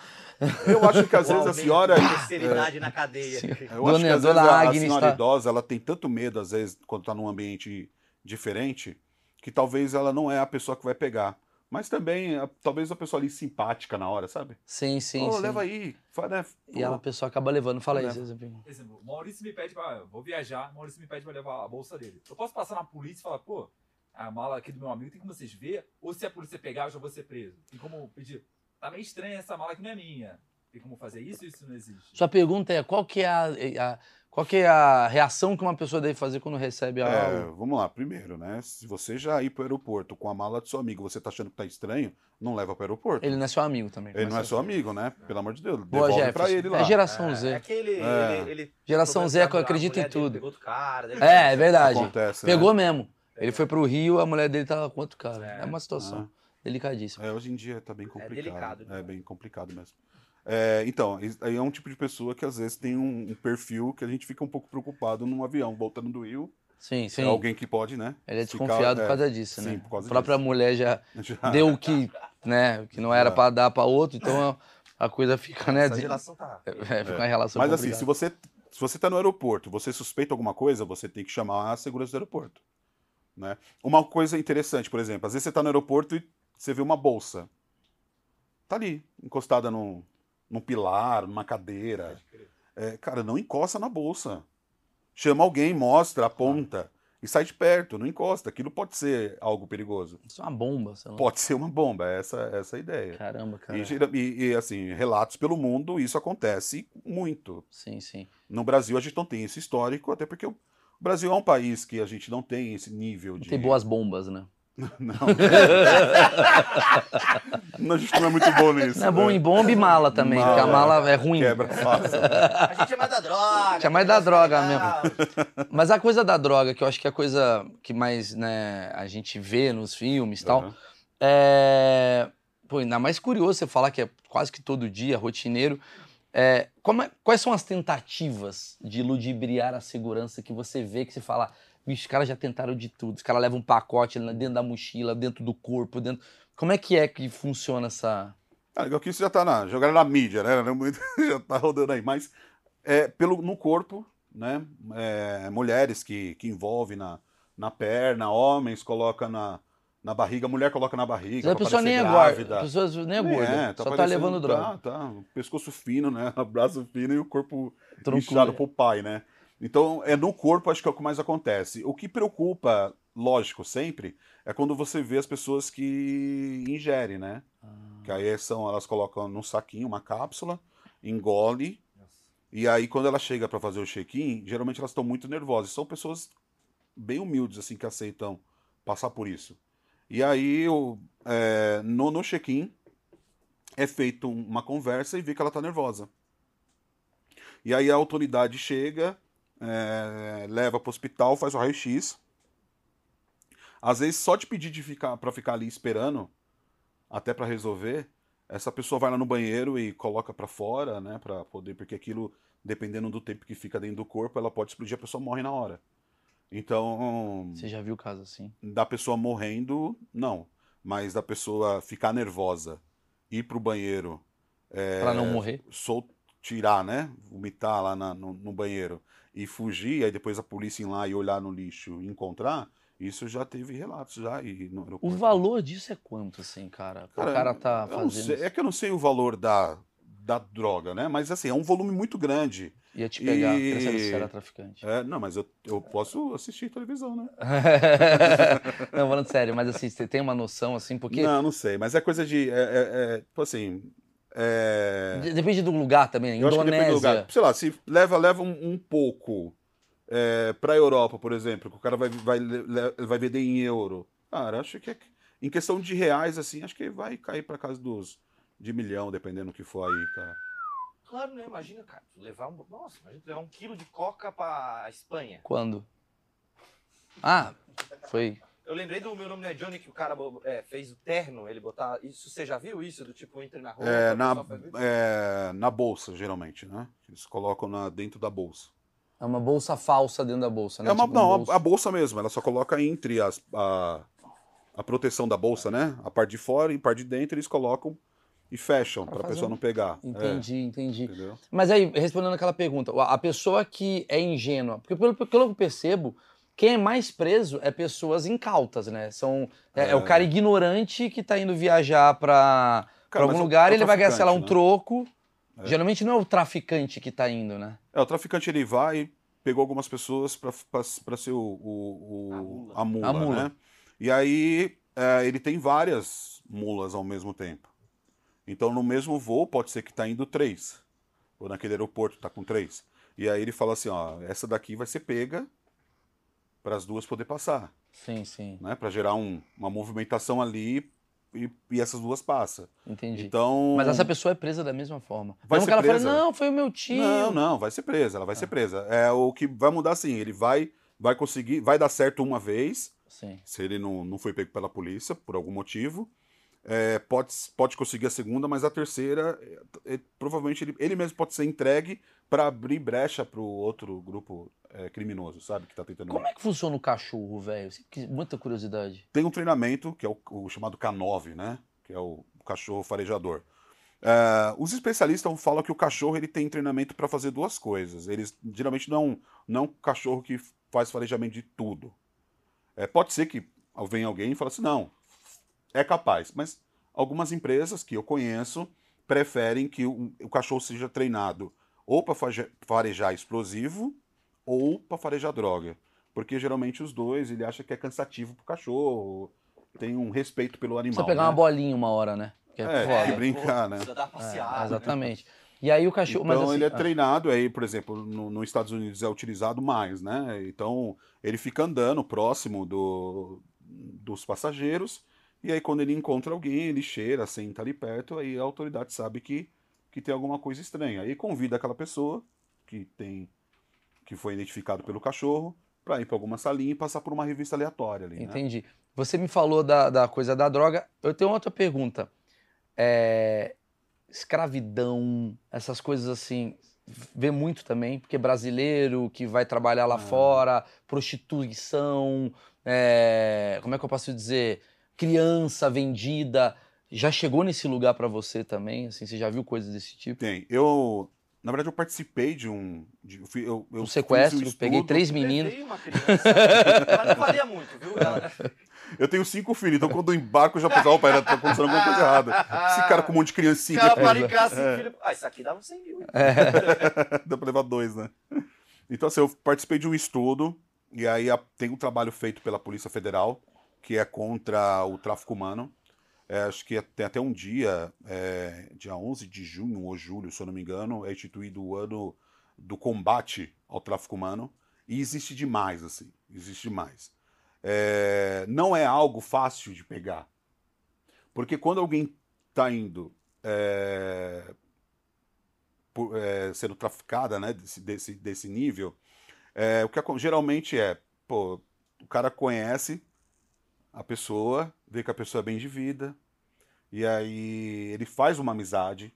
Eu acho que às vezes a senhora. da terceiridade na cadeia. Sim. Eu acho que às vezes a, a senhora tá- idosa ela tem tanto medo, às vezes, quando está num ambiente diferente, que talvez ela não é a pessoa que vai pegar. Mas também, a- talvez a pessoa ali simpática na hora, sabe? Sim, sim, Ô, sim. leva aí. Fala, né? E ela, a pessoa acaba levando. Fala aí. Por exemplo, o Maurício me pede pra. Vou viajar, o Maurício me pede pra levar a bolsa dele. Eu posso passar na polícia e falar, pô, a mala aqui do meu amigo, tem como vocês ver? Ou se a polícia pegar, eu já vou ser preso. Tem como pedir, tá meio estranha essa mala que não é minha. Tem como fazer isso ou isso não existe? Sua pergunta é qual que é a, a- qual que é a reação que uma pessoa deve fazer quando recebe É, algo? vamos lá, primeiro, né? Se você já ir pro aeroporto com a mala do seu amigo, você tá achando que tá estranho, não leva pro aeroporto. Ele não é seu amigo também. Ele não é seu amigo, né? Pelo amor de Deus. Boa, Devolve pra ele lá. É geração É, Z. é que ele, É. ele, ele Geração Z é que eu pensando, a acredito em dele tudo. Pegou outro cara, dele É, é verdade. Acontece, né? Pegou mesmo. Ele foi pro Rio, a mulher dele tava com outro cara. É, É. uma situação delicadíssima. É, hoje em dia tá bem complicado. delicado, né? É bem complicado mesmo. É, então, aí é um tipo de pessoa que às vezes tem um, um perfil que a gente fica um pouco preocupado num avião, voltando do Rio. Sim, sim. É alguém que pode, né? Ele é ficar- desconfiado é, por causa disso, sim, né? por causa a própria disso. mulher já Já- deu o que, né, que não era É. pra dar pra outro, então a coisa fica, né? Essa de- geração tá. É, fica uma relação Mas assim, complicada. se você, se você tá no aeroporto, você suspeita alguma coisa, você tem que chamar a segurança do aeroporto. Né? Uma coisa interessante, por exemplo, às vezes você tá no aeroporto e você vê uma bolsa. Tá ali, encostada num, num pilar, numa cadeira. É, cara, não encosta na bolsa. Chama alguém, mostra, aponta e sai de perto, não encosta. Aquilo pode ser algo perigoso. Isso é uma bomba, sei lá. Pode ser uma bomba, essa, essa é a ideia. Caramba, cara. E, e- e, assim, relatos pelo mundo, isso acontece muito. Sim, sim. No Brasil a gente não tem esse histórico, até porque o Brasil é um país que a gente não tem esse nível de. Tem boas bombas, né? Não. Não, a gente não é muito bom nisso. Não é bom né? em bomba e mala também, porque a mala é ruim. Quebra fácil. A gente é mais da droga. A gente é mais da droga legal. Mas a coisa da droga, que eu acho que é a coisa que mais né, a gente vê nos filmes e tal, Aham. é. Pô, ainda mais curioso você falar que é quase que todo dia, rotineiro. É, como é- quais são as tentativas de ludibriar a segurança que você vê que você fala, bicho, os caras já tentaram de tudo, os caras levam um pacote dentro da mochila, dentro do corpo, dentro. Como é que é que funciona essa. Ah, legal que isso já tá na. Jogaram na mídia, né? É já tá rodando aí. Mas é, pelo, no corpo, né? É, mulheres que, que envolvem na, na perna, homens colocam na, na barriga, mulher coloca na barriga. a pra pessoa nem é grávida. a pessoa nem é Nem gorda, é, só tá levando droga. Tá, tá. Pescoço fino, né? Braço fino e o corpo Troncudo. inchado pro pai, né? Então, é no corpo acho que é o que mais acontece. O que preocupa, lógico, sempre, é quando você vê as pessoas que ingerem, né? Ah. Que aí são, elas colocam num saquinho uma cápsula, engole, e aí quando ela chega para fazer o check-in, geralmente elas estão muito nervosas. São pessoas bem humildes, assim, que aceitam passar por isso. E aí, o- é, no, no check-in, é feito um- uma conversa e vê que ela tá nervosa. E aí a autoridade chega, é, leva para o hospital, faz o raio-x. Às vezes, só de pedir de ficar, para ficar ali esperando, até para resolver, essa pessoa vai lá no banheiro e coloca para fora, né, para poder, porque aquilo, dependendo do tempo que fica dentro do corpo, ela pode explodir, a pessoa morre na hora. Então, Você já viu caso assim? da pessoa morrendo, não. Mas da pessoa ficar nervosa, ir pro banheiro, é, Pra não morrer? sol, tirar, né? Vomitar lá na- no, no banheiro e fugir, aí depois a polícia ir lá e olhar no lixo e encontrar, isso já teve relatos já. E O valor disso é quanto, assim, cara? Cara, o cara tá fazendo. sei- é que eu não sei o valor da, da droga, né? Mas assim, é um volume muito grande. Ia te pegar, E- queria saber se você era traficante. É, não, mas eu, eu posso assistir televisão, né? não, falando sério, mas assim, você tem uma noção, assim, porque. Não, não sei, mas é coisa de. É, é- é, tipo assim. É... de- Depende do lugar também. Eu acho que depende do Indonésia. lugar. Sei lá, se leva, leva um, um pouco é, pra Europa, por exemplo, que o cara vai, vai, vai vender em euro. Cara, acho que é, em questão de reais, assim, acho que vai cair pra casa dos de milhão, dependendo do que for aí, cara. Claro, né? Imagina, cara, tu levar um. Nossa, imagina tu levar um quilo de coca pra Espanha. Quando? Ah, foi. Eu lembrei do meu nome não é Johnny, que o cara é, fez o terno, ele botar. Isso você já viu isso? Do tipo, entra na rua. É, na, é, na bolsa, geralmente, né? Eles colocam na, dentro da bolsa. É uma bolsa falsa dentro da bolsa, né? É uma, Tipo não, a- bolso. a, bolsa mesmo, ela só coloca entre as, a, a proteção da bolsa, né? A parte de fora e a parte de dentro eles colocam e fecham Pra para a pessoa um- não pegar. É, Entendi, entendi. entendeu? Mas aí, respondendo aquela pergunta, a a pessoa que é ingênua, porque pelo, pelo que eu percebo, quem é mais preso é pessoas incautas, né? São, é, é o É. cara ignorante que tá indo viajar pra, pra Cara, algum mas é lugar é e ele vai ganhar, sei lá, um né? troco. É. Geralmente não é o traficante que tá indo, né? É, o traficante ele vai, pegou algumas pessoas para ser o, o- o- A mula. a mula, A mula. né? E aí é, ele tem várias mulas ao mesmo tempo. Então no mesmo voo pode ser que está indo três. Ou naquele aeroporto está com três. E aí ele fala assim, ó, essa daqui vai ser pega para as duas poder passar, Sim, sim. né? Para gerar um- uma movimentação ali e, e essas duas passam. Entendi. Então Mas essa pessoa é presa da mesma forma. Vai Mesmo ser que ela presa. não, foi o meu tio. Não, não, vai ser presa, ela vai ser presa. É o que vai mudar assim, ele vai vai conseguir, vai dar certo uma vez, Sim. se ele não, não foi pego pela polícia por algum motivo. É, pode, pode conseguir a segunda, mas a terceira, é, é, provavelmente ele, ele mesmo pode ser entregue para abrir brecha para o outro grupo é, criminoso, sabe? Que tá tentando. Como é que funciona o cachorro, velho? Muita curiosidade. Tem um treinamento, que é o, o chamado K9, né? Que é o cachorro farejador. É, os especialistas falam que o cachorro ele tem treinamento para fazer duas coisas. Eles geralmente não não é um cachorro que faz farejamento de tudo. É, pode ser que venha alguém e fale assim, não, é capaz. Mas algumas empresas que eu conheço preferem que o, o cachorro seja treinado ou para farejar explosivo ou para farejar droga. Porque geralmente os dois ele acha que é cansativo pro cachorro, tem um respeito pelo animal. Precisa pegar né? uma bolinha uma hora, né? Que é, É, foda. que brincar, né? Precisa dar É, passeada. exatamente. E aí o cachorro. Então mas assim, ele é ah, treinado aí, por exemplo, no, nos Estados Unidos é utilizado mais, né? Então ele fica andando próximo do, dos passageiros e aí quando ele encontra alguém, ele cheira, senta ali perto, aí a autoridade sabe que, que tem alguma coisa estranha. Aí convida aquela pessoa que tem que foi identificado pelo cachorro para ir para alguma salinha e passar por uma revista aleatória ali, né? Entendi. Você me falou da, da coisa da droga. Eu tenho outra pergunta. É, escravidão, essas coisas assim, vê muito também, porque brasileiro que vai trabalhar lá Ah. fora, prostituição, é, como é que eu posso dizer? Criança vendida. Já chegou nesse lugar pra você também? Assim, você já viu coisas desse tipo? Tem. Eu, na verdade, eu participei de um. De, eu, eu, eu Um sequestro, um peguei três meninos. Levei uma criança. Ela não valia muito, viu? Ela... Eu tenho cinco filhos, então quando eu embarco eu já penso, opa, tá acontecendo alguma coisa errada. Esse cara com um monte de criancinha, Cara, para em casa, assim, filho. Ah, isso aqui dava 100 mil. hein? dá pra levar dois, né? Então, assim, eu participei de um estudo, e aí tem um trabalho feito pela Polícia Federal, que é contra o tráfico humano. É, acho que tem até um dia, é, dia 11 de junho ou julho, se eu não me engano, é instituído o ano do combate ao tráfico humano. E existe demais, assim, existe demais. É, não é algo fácil de pegar. Porque quando alguém está indo é, por- é, sendo traficada né, desse, desse, desse nível, é, o que geralmente é, pô, o cara conhece a pessoa, vê que a pessoa é bem de vida, e aí ele faz uma amizade,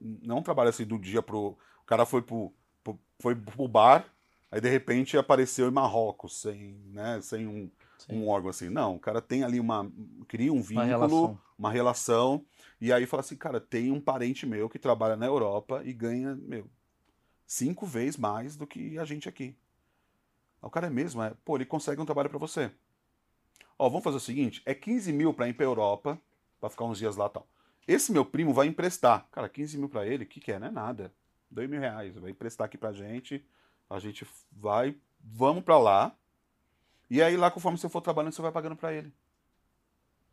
não trabalha assim do dia pro. O cara foi pro, pro, foi pro bar, aí de repente apareceu em Marrocos, sem, né, sem um, Sim. um órgão assim. Não, o cara tem ali uma. cria um Uma vínculo, relação. uma relação, e aí fala assim, cara, tem um parente meu que trabalha na Europa e ganha, meu, cinco vezes mais do que a gente aqui. O cara é mesmo, é, pô, ele consegue um trabalho pra você. Ó, vamos fazer o seguinte, é 15 mil pra ir pra Europa, pra ficar uns dias lá tal. Esse meu primo vai emprestar. Cara, 15 mil pra ele, o que que é? Não é nada. 2 mil reais, vai emprestar aqui pra gente, a gente vai, vamos pra lá, e aí lá conforme você for trabalhando, você vai pagando pra ele.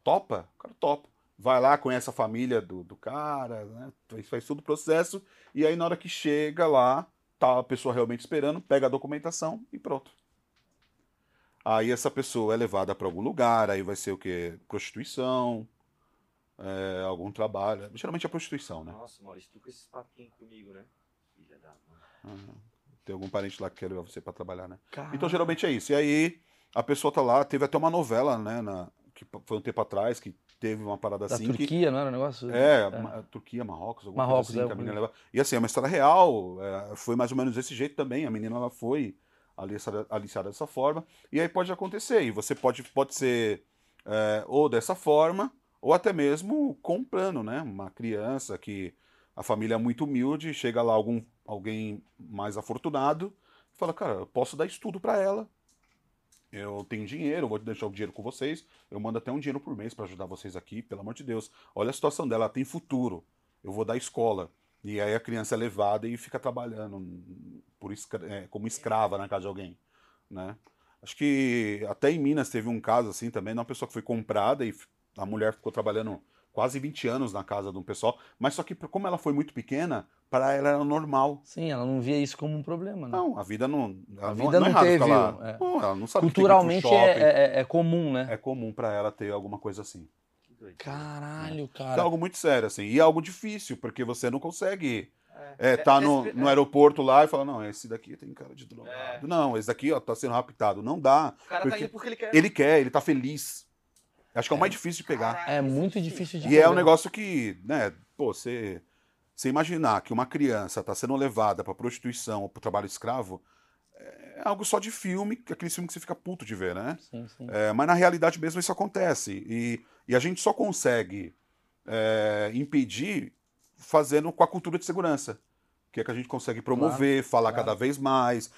Topa? O cara topa. Vai lá, conhece a família do, do cara, né? Faz, faz todo o processo. E aí, na hora que chega lá, tá a pessoa realmente esperando, pega a documentação e pronto. Aí essa pessoa é levada para algum lugar, aí vai ser o quê? Prostituição, é, algum trabalho. Geralmente é prostituição, né? Nossa, Maurício, tu com esses papinhos comigo, né? Filha da mãe. Aham. Tem algum parente lá que quer levar você para trabalhar, né? Cara, Então geralmente é isso. E aí a pessoa tá lá, teve até uma novela, né? Na, que foi um tempo atrás, que teve uma parada da assim. que- Turquia, não era um negócio? É, Ma- Turquia, Marrocos, alguma Marrocos, coisa assim, é, que a menina leva. E assim, é uma história real, é, foi mais ou menos desse jeito também. A menina ela foi aliciada, dessa forma. E aí pode acontecer, e você pode, pode ser é, ou dessa forma, ou até mesmo comprando, né? Uma criança que a família é muito humilde, chega lá algum, alguém mais afortunado, e fala, cara, eu posso dar estudo para ela. Eu tenho dinheiro, eu vou deixar o dinheiro com vocês. Eu mando até um dinheiro por mês para ajudar vocês aqui, pelo amor de Deus. Olha a situação dela, ela tem futuro. Eu vou dar escola. E aí a criança é levada e fica trabalhando por escra- é, como escrava na casa de alguém, né? Acho que até em Minas teve um caso assim também, de uma pessoa que foi comprada e a mulher ficou trabalhando quase 20 anos na casa de um pessoal, mas só que como ela foi muito pequena, para ela era normal. Sim, ela não via isso como um problema, né? Não, a vida não. ela A não- vida não, é não errado teve, lá. é. Não, ela não sabe que tem que ir pro Culturalmente shopping. é, é, é comum, né? É comum para ela ter alguma coisa assim. Caralho, É cara. algo muito sério, assim. E é algo difícil, porque você não consegue É, é, tá é, no, é, no aeroporto lá e fala, não, esse daqui tem cara de drogado. É. Não, esse daqui, ó, tá sendo raptado. Não dá. O cara porque tá indo porque ele quer. Ele quer, ele tá feliz. Acho que é o mais difícil de pegar. Caralho, É muito difícil de E é um pegar. negócio que, né, pô, você, você imaginar que uma criança tá sendo levada pra prostituição ou pro trabalho escravo, é algo só de filme, que é aquele filme que você fica puto de ver, né? Sim, sim. É, mas na realidade mesmo isso acontece. E, e a gente só consegue é, impedir fazendo com a cultura de segurança. Que é que a gente consegue promover, falar claro. cada vez mais.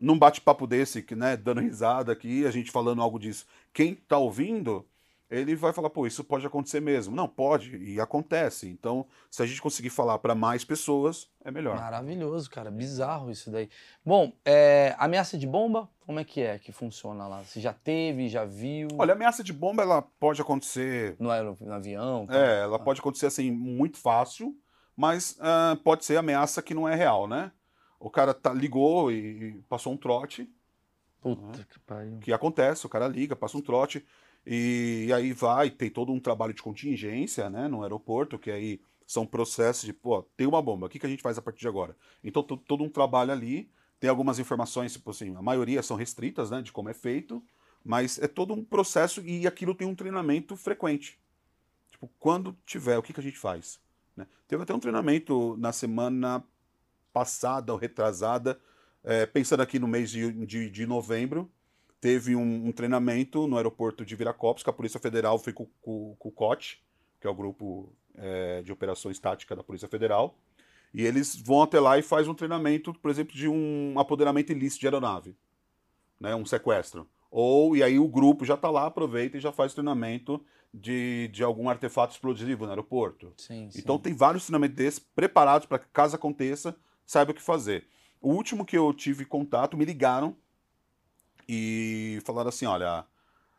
Num bate-papo desse, que, né, dando risada aqui, a gente falando algo disso. Quem tá ouvindo, ele vai falar, pô, isso pode acontecer mesmo. Não, pode, e acontece. Então, se a gente conseguir falar para mais pessoas, é melhor. Maravilhoso, cara. Bizarro isso daí. Bom, é, ameaça de bomba, como é que é que funciona lá? Você já teve, já viu? Olha, ameaça de bomba, ela pode acontecer No, no avião? tal? É, ela pode acontecer assim muito fácil, mas ah, pode ser ameaça que não é real, né? O cara tá, ligou e, e passou um trote, Puta que pariu. que acontece, o cara liga, passa um trote, e, aí vai, tem todo um trabalho de contingência, né, no aeroporto, que aí são processos de, pô, tem uma bomba, o que, que a gente faz a partir de agora? Então, to- todo um trabalho ali, tem algumas informações, tipo assim, a maioria são restritas, né, de como é feito, mas é todo um processo e aquilo tem um treinamento frequente. Tipo, quando tiver, o que, que a gente faz? né? Teve até um treinamento na semana passada ou retrasada, é, pensando aqui no mês de, de, de novembro, teve um, um treinamento no aeroporto de Viracopos, que a Polícia Federal foi com, com, com o COT, que é o grupo é, de operações táticas da Polícia Federal, e eles vão até lá e faz um treinamento, por exemplo, de um apoderamento ilícito de aeronave, né, um sequestro. Ou, e aí o grupo já está lá, aproveita e já faz treinamento de, de algum artefato explosivo no aeroporto. Sim, sim. Então tem vários treinamentos desses preparados para que caso aconteça, saiba o que fazer. O último que eu tive contato, me ligaram e falaram assim, olha,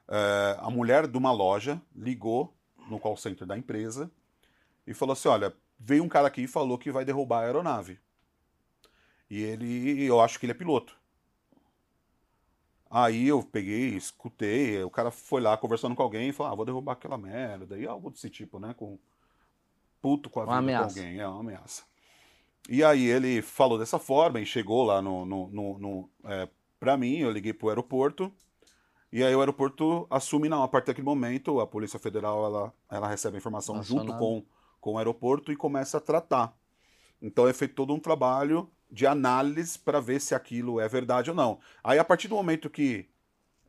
é, a mulher de uma loja ligou no call center da empresa e falou assim, olha, veio um cara aqui e falou que vai derrubar a aeronave. E ele, eu acho que ele é piloto. Aí eu peguei, escutei, o cara foi lá conversando com alguém e falou, ah, vou derrubar aquela merda, e algo desse tipo, né, com puto com a Uma vida ameaça. com alguém, é uma ameaça. E aí ele falou dessa forma e chegou lá no, no, no, no é, pra mim, eu liguei pro aeroporto, e aí o aeroporto assume, não, a partir daquele momento, a Polícia Federal, ela, ela recebe a informação junto com, com o aeroporto e começa a tratar. Então é feito todo um trabalho de análise para ver se aquilo é verdade ou não. Aí a partir do momento que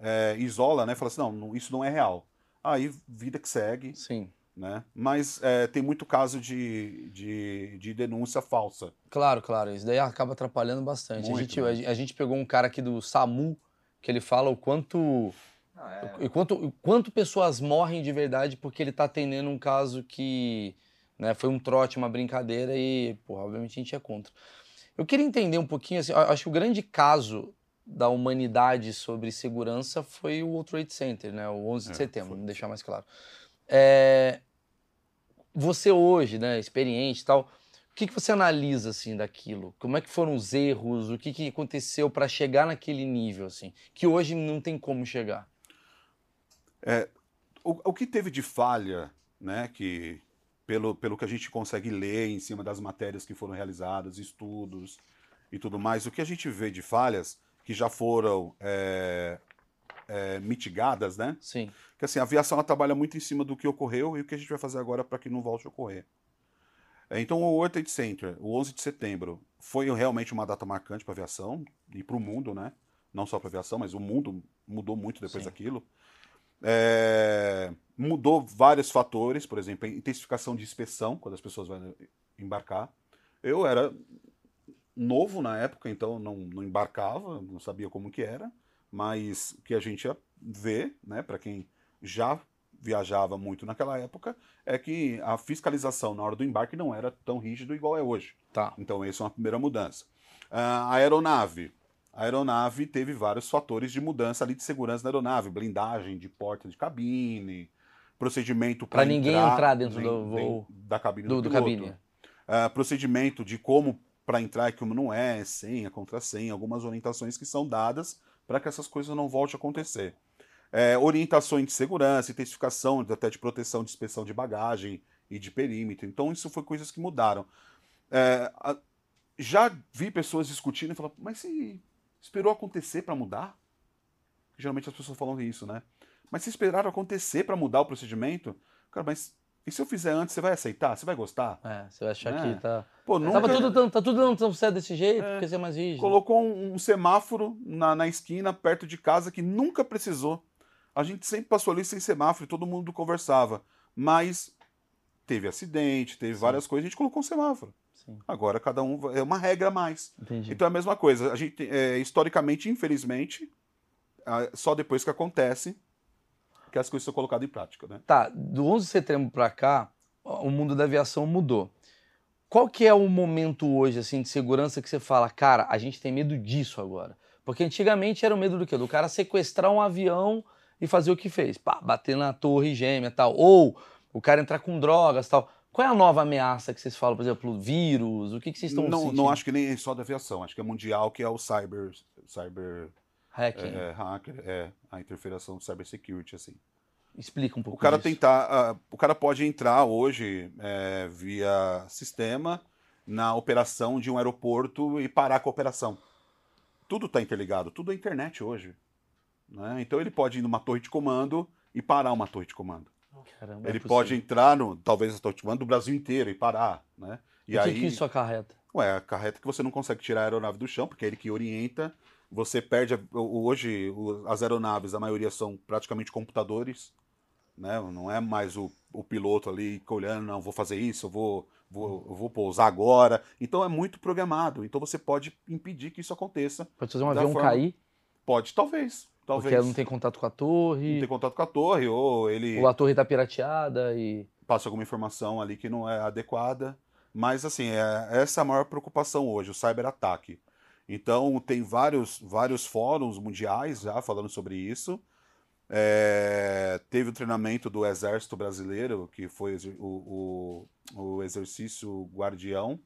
é, isola, né, fala assim, não, não, isso não é real. Aí vida que segue, Sim. Né? Mas é, tem muito caso de, de, de denúncia falsa. Claro, claro. Isso daí acaba atrapalhando bastante. a, gente, né? a, a gente pegou um cara aqui do SAMU, que ele fala o quanto, Não, é, o quanto, o quanto pessoas morrem de verdade porque ele tá atendendo um caso que né, foi um trote, uma brincadeira e, porra, obviamente a gente é contra. Eu queria entender um pouquinho, assim, acho que o grande caso da humanidade sobre segurança foi o World Trade Center, né, o 11 de É, setembro, foi. vamos deixar mais claro. É, você hoje, né, experiente e tal, o que, que você analisa assim daquilo? Como é que foram os erros? O que, que aconteceu para chegar naquele nível assim? Que hoje não tem como chegar. O, o que teve de falha, né, que pelo, pelo que a gente consegue ler em cima das matérias que foram realizadas, estudos e tudo mais, o que a gente vê de falhas que já foram é, é, mitigadas, né? Sim, Que assim, a aviação ela trabalha muito em cima do que ocorreu e o que a gente vai fazer agora para que não volte a ocorrer. É, Então, o World Trade Center, o 11 de setembro, foi realmente uma data marcante para a aviação e para o mundo, né? Não só para a aviação, mas o mundo mudou muito depois Sim. daquilo. É, mudou vários fatores, por exemplo, a intensificação de inspeção quando as pessoas vão embarcar. Eu era novo na época, então não, não embarcava, não sabia como que era, mas o que a gente ver, né, para quem já viajava muito naquela época, é que a fiscalização na hora do embarque não era tão rígido igual é hoje. tá. Então, essa é uma primeira mudança. Ah, a aeronave. a aeronave teve vários fatores de mudança ali de segurança na aeronave, blindagem de porta de cabine, procedimento Pra ninguém entrar dentro do voo. da cabine do, Do, do cabine. Ah, procedimento de como para entrar e como não é, senha, contrassenha, algumas orientações que são dadas para que essas coisas não voltem a acontecer. É, orientações de segurança, intensificação até de proteção de inspeção de bagagem e de perímetro. Então, isso foi coisas que mudaram. É, a- já vi pessoas discutindo e falando, mas se esperou acontecer para mudar? Geralmente as pessoas falam isso, né? Mas se esperaram acontecer para mudar o procedimento? Cara, mas e se eu fizer antes, você vai aceitar? Você vai gostar? É, você vai achar É. que tá. Pô, nunca... Tava tudo, tão- tá tudo dando tão certo desse jeito, É. porque você é mais rígido. colocou um, um semáforo na, na esquina, perto de casa, que nunca precisou. A gente sempre passou ali sem semáforo e todo mundo conversava. Mas teve acidente, teve Sim. várias coisas, a gente colocou um semáforo. Sim, Agora cada um. É uma regra a mais. entendi. Então é a mesma coisa. A gente, é, historicamente, infelizmente, só depois que acontece que as coisas são colocadas em prática, né? Tá, do 11 de setembro pra cá, o mundo da aviação mudou. Qual que é o momento hoje, assim, de segurança que você fala, cara, a gente tem medo disso agora? Porque antigamente era o medo do quê? Do cara sequestrar um avião e fazer o que fez. Pá, bater na torre gêmea e tal. Ou o cara entrar com drogas e tal. Qual é a nova ameaça que vocês falam, por exemplo, vírus? O que, que vocês estão Não, sentindo? não acho que nem só da aviação, acho que é mundial, que é o cyber, cyber Hacking. é, hacker, é a interferação do cybersecurity, assim. Explica um pouco O cara disso. tentar, ah, o cara pode entrar hoje é, via sistema na operação de um aeroporto e parar com a operação. Tudo está interligado, tudo é internet hoje. Né? Então ele pode ir numa torre de comando e parar uma torre de comando. Caramba, é ele possível. pode entrar no, talvez, na torre de comando do Brasil inteiro e parar, né? E o que, aí, que isso acarreta? ué, a carreta que você não consegue tirar a aeronave do chão, porque é ele que orienta. Você perde. Hoje, as aeronaves, a maioria são praticamente computadores. Né? Não é mais o, o piloto ali olhando, não, vou fazer isso, eu vou, vou, eu vou pousar agora. Então é muito programado. Então você pode impedir que isso aconteça. Pode fazer um avião forma- cair, Pode, talvez. Talvez. porque não tem contato com a torre, Não tem contato com a torre, ou ele ou a torre tá pirateada e... passa alguma informação ali que não é adequada. Mas, assim, é, essa é a maior preocupação hoje, o cyberataque. Então, tem vários, vários fóruns mundiais já falando sobre isso. É, teve o treinamento do Exército Brasileiro, que foi o, o, o exercício Guardião,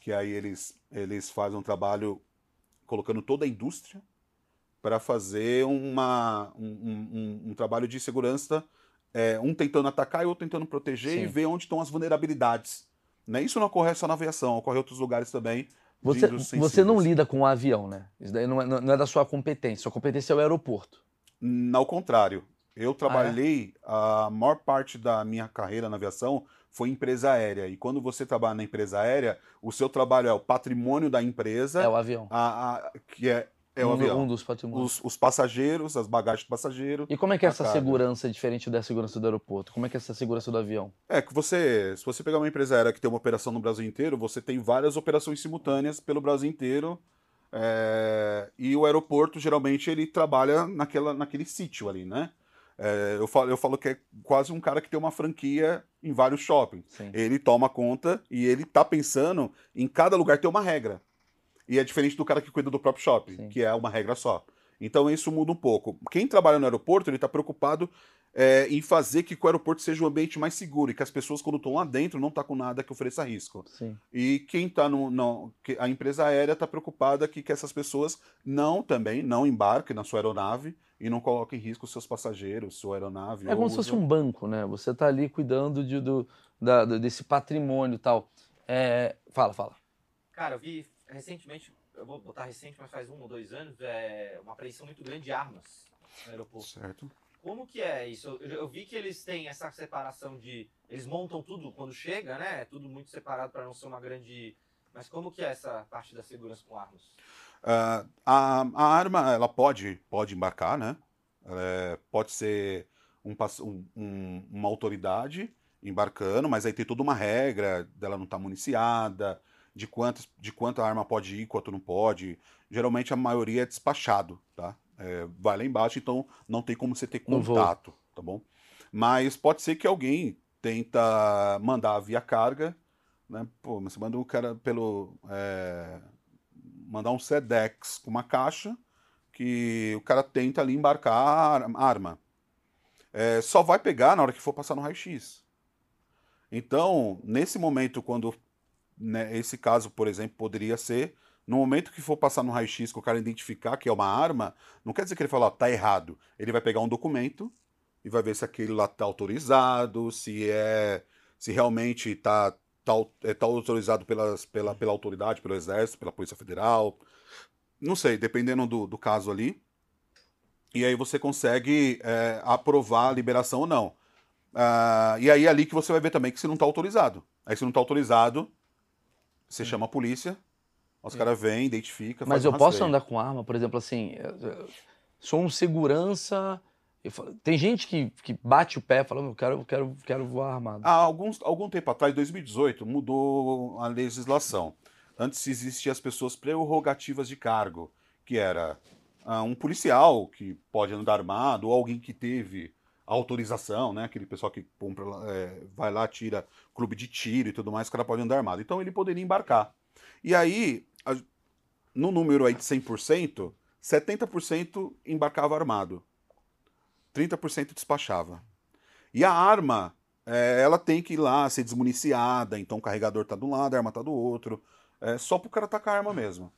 que aí eles, eles fazem um trabalho colocando toda a indústria para fazer uma, um, um- um- um trabalho de segurança é, um tentando atacar e outro tentando proteger e Sim. ver onde estão as vulnerabilidades. Né? Isso não ocorre só na aviação, ocorre em outros lugares também. Você, você não lida com o avião, né? Isso daí não é, não é da sua competência. Sua competência é o aeroporto. Ao contrário, eu é? trabalhei, a maior parte da minha carreira na aviação foi em empresa aérea. E quando você trabalha na empresa aérea, o seu trabalho é o patrimônio da empresa, É o avião. a- a- que é, é o um, avião. um dos patrimônios. Os, os passageiros, as bagagens do passageiro. E como é que é essa carga. segurança diferente da segurança do aeroporto? Como é que é essa segurança do avião? É que você, se você pegar uma empresa aérea que tem uma operação no Brasil inteiro, você tem várias operações simultâneas pelo Brasil inteiro. é, e o aeroporto, geralmente, ele trabalha naquela, naquele sítio ali, né? É, eu, falo, eu falo que é quase um cara que tem uma franquia em vários shoppings. Sim. Ele toma conta e ele tá pensando em cada lugar ter uma regra. E é diferente do cara que cuida do próprio shopping, Sim. que é uma regra só. Então isso muda um pouco. Quem trabalha no aeroporto, ele está preocupado é, em fazer que o aeroporto seja um ambiente mais seguro e que as pessoas, quando estão lá dentro, não tá com nada que ofereça risco. Sim. E quem está no. no- que a empresa aérea está preocupada que, que essas pessoas não também não embarquem na sua aeronave e não coloquem em risco os seus passageiros, sua aeronave. É como se fosse um banco, né? Você tá ali cuidando de, do, da- do- desse patrimônio e tal. É, Fala, fala. Cara, eu vi recentemente, eu vou botar recente, mas faz um ou dois anos, é uma apreensão muito grande de armas no aeroporto. Certo. Como que é isso? Eu, eu vi que eles têm essa separação de. Eles montam tudo quando chega, né? É Tudo muito separado para não ser uma grande. Mas como que é essa parte da segurança com armas? Ah, a, a arma, ela pode, pode embarcar, né? É, pode ser um um- um- uma autoridade embarcando, mas aí tem toda uma regra dela não estar municiada, de, quantas, de quanto a arma pode ir, quanto não pode. Geralmente a maioria é despachado, tá? É, vai lá embaixo, então não tem como você ter contato, tá bom? Mas pode ser que alguém tenta mandar via carga, né? Pô, mas você manda um cara pelo... é, mandar um SEDEX com uma caixa que o cara tenta ali embarcar arma. É, só vai pegar na hora que for passar no raio-x. Então, nesse momento, quando né, esse caso, por exemplo, poderia ser, no momento que for passar no raio-x, que o cara identificar que é uma arma, não quer dizer que ele fala, tá errado. Ele vai pegar um documento e vai ver se aquele lá tá autorizado, se é, se realmente tá, tá, é, tá autorizado pelas, pela, pela autoridade, pelo exército, pela polícia federal, não sei, dependendo do, do caso ali. E aí você consegue é, aprovar a liberação ou não. Ah, e aí é ali que você vai ver também que se não está autorizado. Aí se não está autorizado, você chama a polícia, os caras vêm, identifica, Mas faz eu um posso andar com arma, por exemplo, assim, sou um segurança. falo- Tem gente que, que bate o pé e fala, eu quero, eu quero, quero voar armado. Há alguns, algum tempo atrás, 2018, mudou a legislação. Antes existiam as pessoas prerrogativas de cargo, que era ah, um policial que pode andar armado, ou alguém que teve autorização, né? Aquele pessoal que compra, é, vai lá, tira clube de tiro e tudo mais, o cara pode andar armado. Então ele poderia embarcar. E aí, a- no número aí de 100%, 70% embarcava armado. 30% despachava. E a arma, é, ela tem que ir lá ser desmuniciada, então o carregador tá de um lado, a arma tá do outro. É só pro cara tá com a arma mesmo.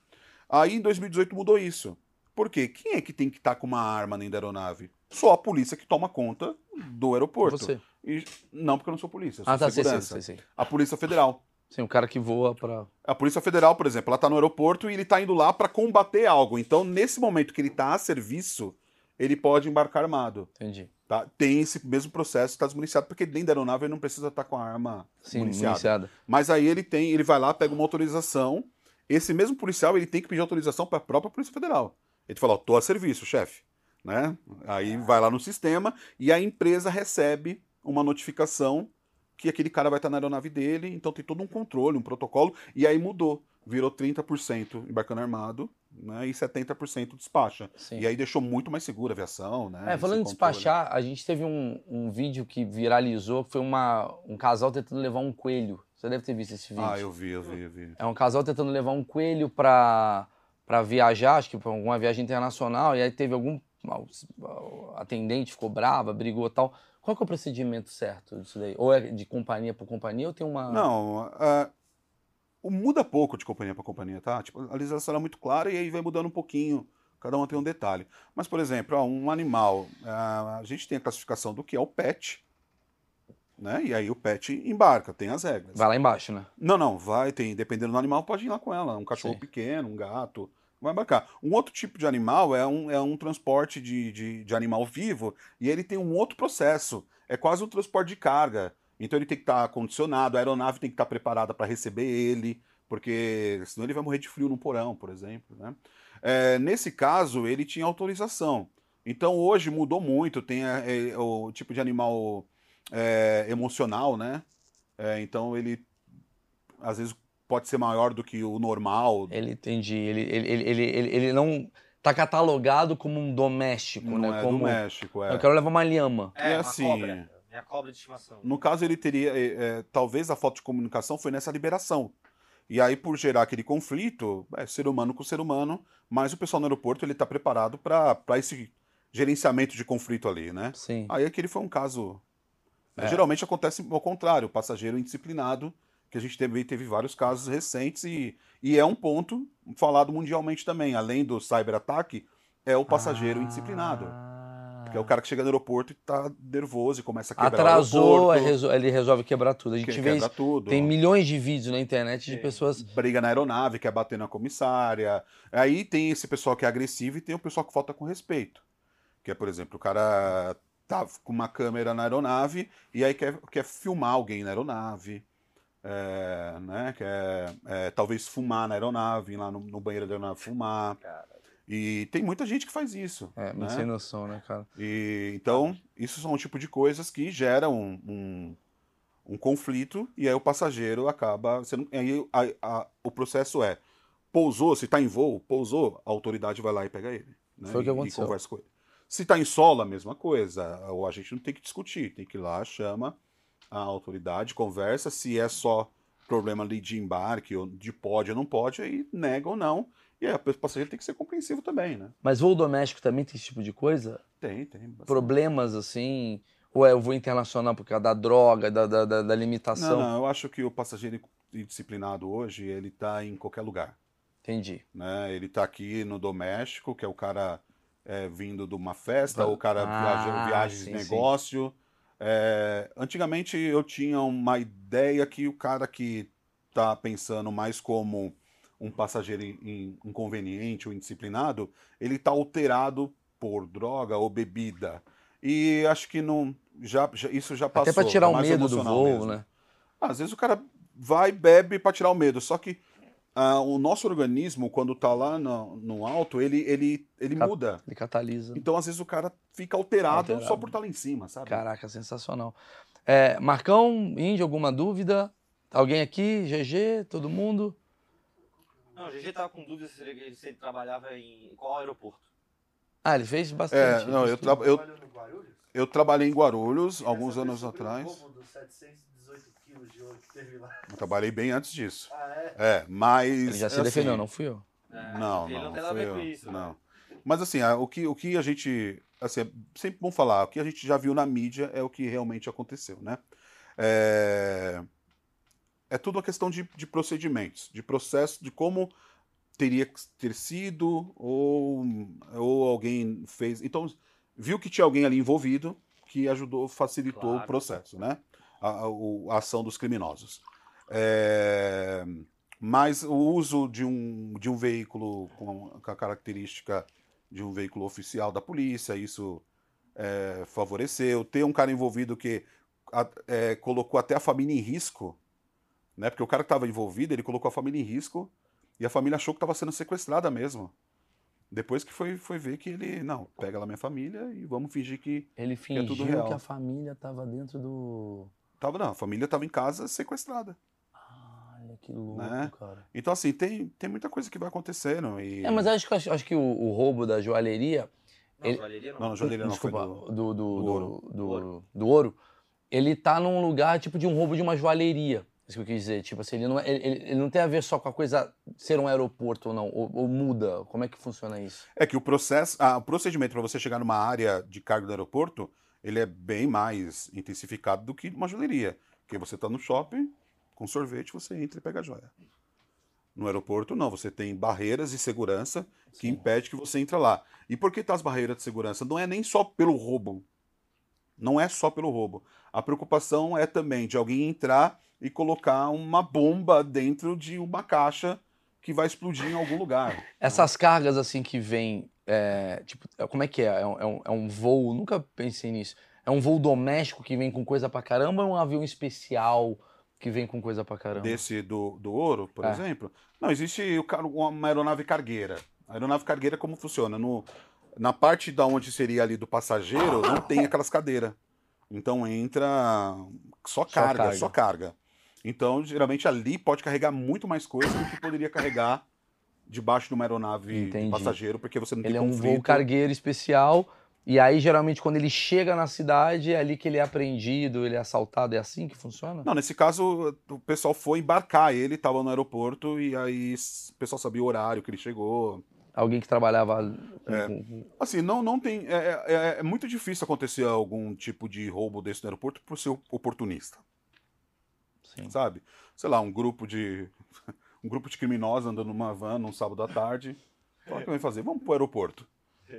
Aí em 2018 mudou isso. Por quê? Quem é que tem que estar com uma arma dentro da aeronave? Só a polícia que toma conta do aeroporto. Você. E, não, porque eu não sou polícia, sou Ah, tá, segurança. sei, sei. A Polícia Federal. Sim, o cara que voa pra. A Polícia Federal, por exemplo, ela tá no aeroporto e ele tá indo lá para combater algo. Então, nesse momento que ele tá a serviço, ele pode embarcar armado. Entendi. Tá? Tem esse mesmo processo, está desmuniciado, porque dentro da aeronave ele não precisa estar com a arma Sim, municiada. municiada. Mas aí ele tem, ele vai lá, pega uma autorização. Esse mesmo policial, ele tem que pedir autorização para a própria Polícia Federal. Ele fala, ó, tô a serviço, chefe. Né? Aí vai lá no sistema e a empresa recebe uma notificação que aquele cara vai estar na aeronave dele, então tem todo um controle, um protocolo, e aí mudou. Virou 30% embarcando armado né, e 70% despacha. Sim. E aí deixou muito mais segura a aviação, né? É, falando em despachar, a gente teve um, um vídeo que viralizou, que foi uma, um casal tentando levar um coelho. Você deve ter visto esse vídeo. Ah, eu vi, eu vi, eu vi. É um casal tentando levar um coelho pra viajar, acho que pra alguma viagem internacional, e aí teve algum atendente ficou brava, brigou tal. Qual é o procedimento certo disso daí? Ou é de companhia por companhia ou tem uma. Não, o muda pouco de companhia para companhia, tá? Tipo, a legislação é muito clara e aí vai mudando um pouquinho. Cada um tem um detalhe. Mas, por exemplo, ó, um animal, ah, a gente tem a classificação do que é o pet, né? E aí o pet embarca, tem as regras. Vai lá embaixo, né? Não, não, vai, tem, dependendo do animal, pode ir lá com ela. Um cachorro Sim. pequeno, um gato, vai embarcar. Um outro tipo de animal é um, é um transporte de, de, de animal vivo e ele tem um outro processo. É quase um transporte de carga. Então ele tem que estar condicionado, a aeronave tem que estar preparada para receber ele, porque senão ele vai morrer de frio no porão, por exemplo. Né? É, nesse caso, ele tinha autorização. Então hoje mudou muito, tem é, é, o tipo de animal é, emocional, né? É, então ele às vezes pode ser maior do que o normal. Ele entendi. Ele, ele, ele, ele, ele, ele não tá catalogado como um doméstico, Não né? é como do México, é. eu quero levar uma lhama. É, uma assim- cobra. Minha cobra de estimação. No caso, ele teria. é, é, talvez a falta de comunicação foi nessa liberação. E aí, por gerar aquele conflito, é ser humano com ser humano, mas o pessoal no aeroporto ele está preparado para esse gerenciamento de conflito ali, né? Sim. Aí aquele foi um caso. né, É. Geralmente acontece ao contrário, o passageiro indisciplinado, que a gente teve, teve vários casos recentes, e, e é um ponto falado mundialmente também. Além do cyberataque, é o passageiro indisciplinado. Que é o cara que chega no aeroporto e tá nervoso e começa a quebrar Atrasou, o é aeroporto. resol- ele resolve quebrar tudo. A que gente vê quebra isso. tudo. Tem milhões de vídeos na internet de Sim. pessoas. Briga na aeronave, quer bater na comissária. Aí tem esse pessoal que é agressivo e tem o pessoal que falta com respeito. Que é, por exemplo, o cara tá com uma câmera na aeronave e aí quer, quer filmar alguém na aeronave. É, né? Quer é, talvez fumar na aeronave, ir lá no, no banheiro da aeronave fumar. Cara. E tem muita gente que faz isso. É, né? sem noção, né, cara? E, então, isso são um tipo de coisas que geram um, um, um conflito e aí o passageiro acaba. Sendo, aí a- a- o processo é: pousou, se está em voo, pousou, a autoridade vai lá e pega ele. né, Foi o que e- aconteceu. E conversa com ele. Se está em solo, a mesma coisa. Ou a gente não tem que discutir, tem que ir lá, chama a autoridade, conversa. Se é só problema ali de embarque, ou de pode ou não pode, aí nega ou não. E aí o passageiro tem que ser compreensivo também, né? Mas voo doméstico também tem esse tipo de coisa? Tem, tem. bastante. Problemas assim? Ou é o voo internacional por causa da droga, da, da, da- da limitação? Não, não, eu acho que o passageiro indisciplinado hoje, ele tá em qualquer lugar. Entendi. né? Ele tá aqui no doméstico, que é o cara é, vindo de uma festa, Va- ou o cara Ah, viaja, viagens sim, de sim. É, antigamente eu tinha uma ideia que o cara que tá pensando mais como um passageiro in- in- inconveniente ou indisciplinado, ele tá alterado por droga ou bebida. E acho que não, já, já- isso já passou. Até pra tirar é o medo do voo, mesmo. né? Às vezes o cara vai, bebe para tirar o medo, só que ah, o nosso organismo, quando tá lá no, no alto, ele, ele, ele muda. Ele catalisa. Então, às vezes, o cara fica alterado, Alterado. só por estar lá em cima, sabe? Caraca, sensacional. É, Marcão, Índio, alguma dúvida? Alguém aqui? GG? Todo mundo? Não, o GG tava com dúvida se ele, se ele trabalhava em qual aeroporto. Ah, ele fez É, bastante. não, fez eu, tra- eu, eu trabalhei em Guarulhos alguns Queria anos atrás. dos 718 quilos de ouro que teve lá. Eu trabalhei bem antes disso. Ah, é? É, mas. Ele já se assim, defendeu, não fui eu. É, Não, ele não, não a fui ver eu, isso. né? Não. Mas assim, o que, o que a gente. Assim, é sempre bom falar, o que a gente já viu na mídia é o que realmente aconteceu, né? É, é tudo uma questão de, de procedimentos, de processo, de como teria que ter sido, ou, ou alguém fez. Então, viu que tinha alguém ali envolvido que ajudou, facilitou Claro. o processo, né? A, a- ação dos criminosos. É, mas o uso de um, de um veículo com, a característica de um veículo oficial da polícia, isso é, favoreceu. Ter um cara envolvido que a- é, colocou até a família em risco, né? Porque o cara que estava envolvido, ele colocou a família em risco e a família achou que estava sendo sequestrada mesmo. Depois que foi, foi ver que ele, não, pega lá minha família e vamos fingir que Ele é fingiu tudo real. que a família tava dentro do. Tava, não, a família estava em casa sequestrada. Olha que louco, Né? cara. Então, assim, tem, tem muita coisa que vai acontecendo. E... É, mas acho, que- acho, acho que o, o roubo da joalheria. Não, Ele- joalheria não. Não, joalheria não foi Desculpa, do... do, do, do, do ouro. do- ouro. do ouro. Ele tá num lugar tipo de um roubo de uma joalheria. Isso que eu quis dizer. Tipo assim, ele não, é- ele, ele- não tem a ver só com a coisa ser um aeroporto ou não. Ou, ou muda. Como é que funciona isso? É que o processo, ah, o procedimento para você chegar numa área de carga do aeroporto, ele é bem mais intensificado do que uma joalheria. Porque você está no shopping, com sorvete, você entra e pega a joia. No aeroporto, não. Você tem barreiras de segurança que Sim. impede que você entre lá. E por que tá as barreiras de segurança? Não é nem só pelo roubo. Não é só pelo roubo. A preocupação é também de alguém entrar e colocar uma bomba dentro de uma caixa que vai explodir em algum lugar. Essas cargas assim que vêm. é, tipo, como é que é? É um, é um- é um voo. Nunca pensei nisso. É um voo doméstico que vem com coisa pra caramba ou é um avião especial que vem com coisa pra caramba? desse do, do ouro, por É. exemplo. Não, existe uma aeronave cargueira. A aeronave cargueira como funciona? No, na parte da onde seria ali do passageiro, não tem aquelas cadeiras. Então entra só carga, carga. só carga. Então, geralmente ali pode carregar muito mais coisa do que poderia carregar debaixo de uma aeronave de passageiro, porque você não Ele tem é um voo cargueiro especial. E aí, geralmente, quando ele chega na cidade, é ali que ele é apreendido, ele é assaltado. É assim que funciona? Não, nesse caso, o pessoal foi embarcar ele, estava no aeroporto, e aí o pessoal sabia o horário que ele chegou. Alguém que trabalhava. É. Assim, não, não tem. É, é- é muito difícil acontecer algum tipo de roubo desse no aeroporto por ser oportunista, Sim. sabe? Sei lá, um grupo de. Um grupo de criminosos andando numa van num sábado à tarde. Fala, o que vai fazer? Vamos pro aeroporto.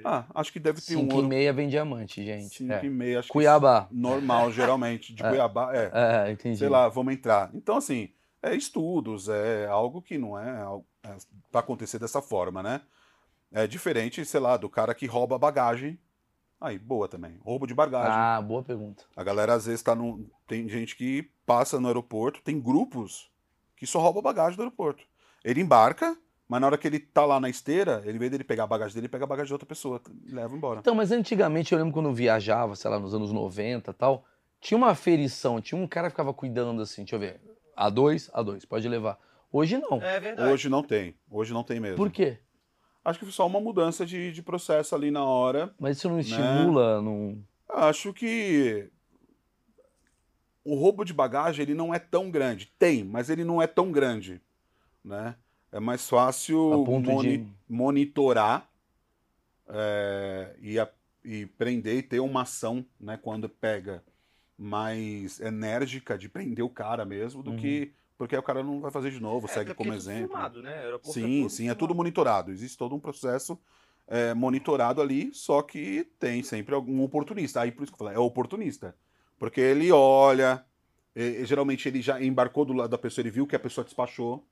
Ah, acho que deve ter um Cinco e ouro. meia vem diamante, gente. Cinco É. e meia, acho que Cuiabá. normal, geralmente. De Cuiabá, é. É, entendi. sei lá, vamos entrar. Então, assim, é estudos, é algo que não é, é para acontecer dessa forma, né? É diferente, sei lá, do cara que rouba bagagem. Aí, boa também. Roubo de bagagem. Ah, boa pergunta. A galera às vezes tá num. Tem gente que passa no aeroporto, tem grupos que só rouba bagagem do aeroporto. Ele embarca, mas na hora que ele tá lá na esteira, ele, em vez dele pegar a bagagem dele, ele pega a bagagem de outra pessoa e leva embora. Então, mas antigamente eu lembro quando eu viajava, sei lá, nos anos 90 e tal, tinha uma aferição, tinha um cara que ficava cuidando assim, deixa eu ver, A2, A2, pode levar. Hoje não. É verdade. Hoje não tem. Hoje não tem mesmo. Por quê? Acho que foi só uma mudança de, de processo ali na hora. Mas isso não Né? estimula, não. Acho que o roubo de bagagem ele não é tão grande. Tem, mas ele não é tão grande, né? É mais fácil moni- de- monitorar é, e, a- e prender e ter uma ação, né? Quando pega mais enérgica de prender o cara mesmo do Uhum. que porque aí o cara não vai fazer de novo, É, segue até como porque é tudo exemplo. filmado, né? Aeroporto Sim, todo sim, é filmado. tudo monitorado. Existe todo um processo é, monitorado ali, só que tem sempre algum oportunista. Aí por isso que eu falei, é oportunista. Porque ele olha, e- e geralmente ele já embarcou do lado da pessoa, ele viu que a pessoa despachou.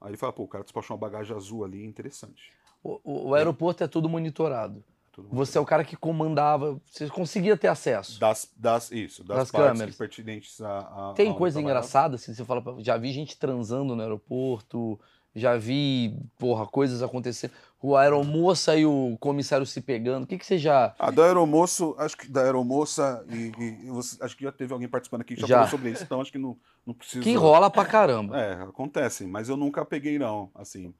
Aí ele fala, pô, o cara despachou uma bagagem azul ali, interessante. O, o- o aeroporto é tudo monitorado. Você é o cara que comandava, você conseguia ter acesso. Das, das, isso, das, Das partes câmeras. pertinentes a, a Tem ao coisa engraçada, assim, você fala, já vi gente transando no aeroporto, já vi, porra, coisas acontecendo. O aeromoça e o comissário se pegando. O que, que você já. Ah, da aeromoço, acho que da aeromoça e, e- e você- acho que já teve alguém participando aqui que já, Já. falou sobre isso, então acho que não, não precisa. Que rola pra caramba. É, acontece, mas eu nunca peguei, não. Assim,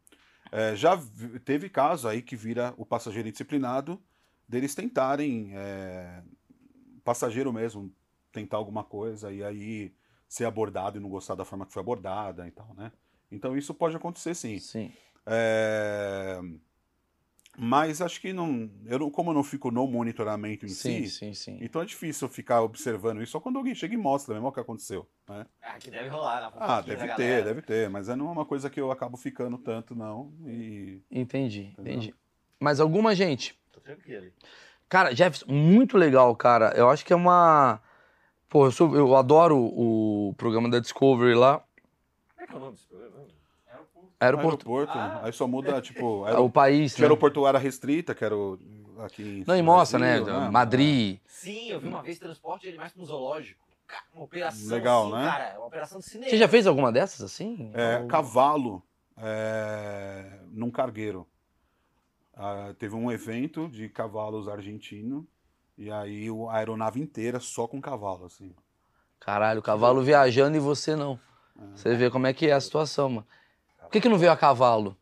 É, já teve caso aí que vira o passageiro indisciplinado deles tentarem, é, passageiro mesmo, tentar alguma coisa e aí ser abordado e não gostar da forma que foi abordada e tal, né? Então isso pode acontecer sim. Sim. É, Mas acho que não, eu não, como eu não fico no monitoramento em Sim, si, sim, sim. então é difícil eu ficar observando isso só quando alguém chega e mostra mesmo o que aconteceu, né? Ah, que deve rolar na Ah, deve ter, galera. deve ter, mas não é uma coisa que eu acabo ficando tanto, não. E Entendi, Entendeu? entendi. Mas alguma gente. Tô tranquilo. Cara, Jefferson, muito legal, cara. Eu acho que é uma. Pô, eu, sou- eu adoro o programa da Discovery lá. Como é que é o nome desse programa? Aeroporto. aeroporto, Ah. aí só muda, tipo, O aero... país. tinha Né? aeroportuária restrita, que era o... aqui em Não, e mostra, né? Brasil, Madrid. Sim, eu vi uma vez transporte ele mais pra um zoológico. Cara, Uma operação Legal, assim, né? cara. Uma operação de cinema. Você já fez alguma dessas assim? É, Ou- cavalo é, num cargueiro. Ah, teve um evento de cavalos argentino e aí o- a aeronave inteira só com cavalo, assim. Caralho, o cavalo viajando e você não. É. Você vê como é que é a situação, mano. Por que, que não veio a cavalo?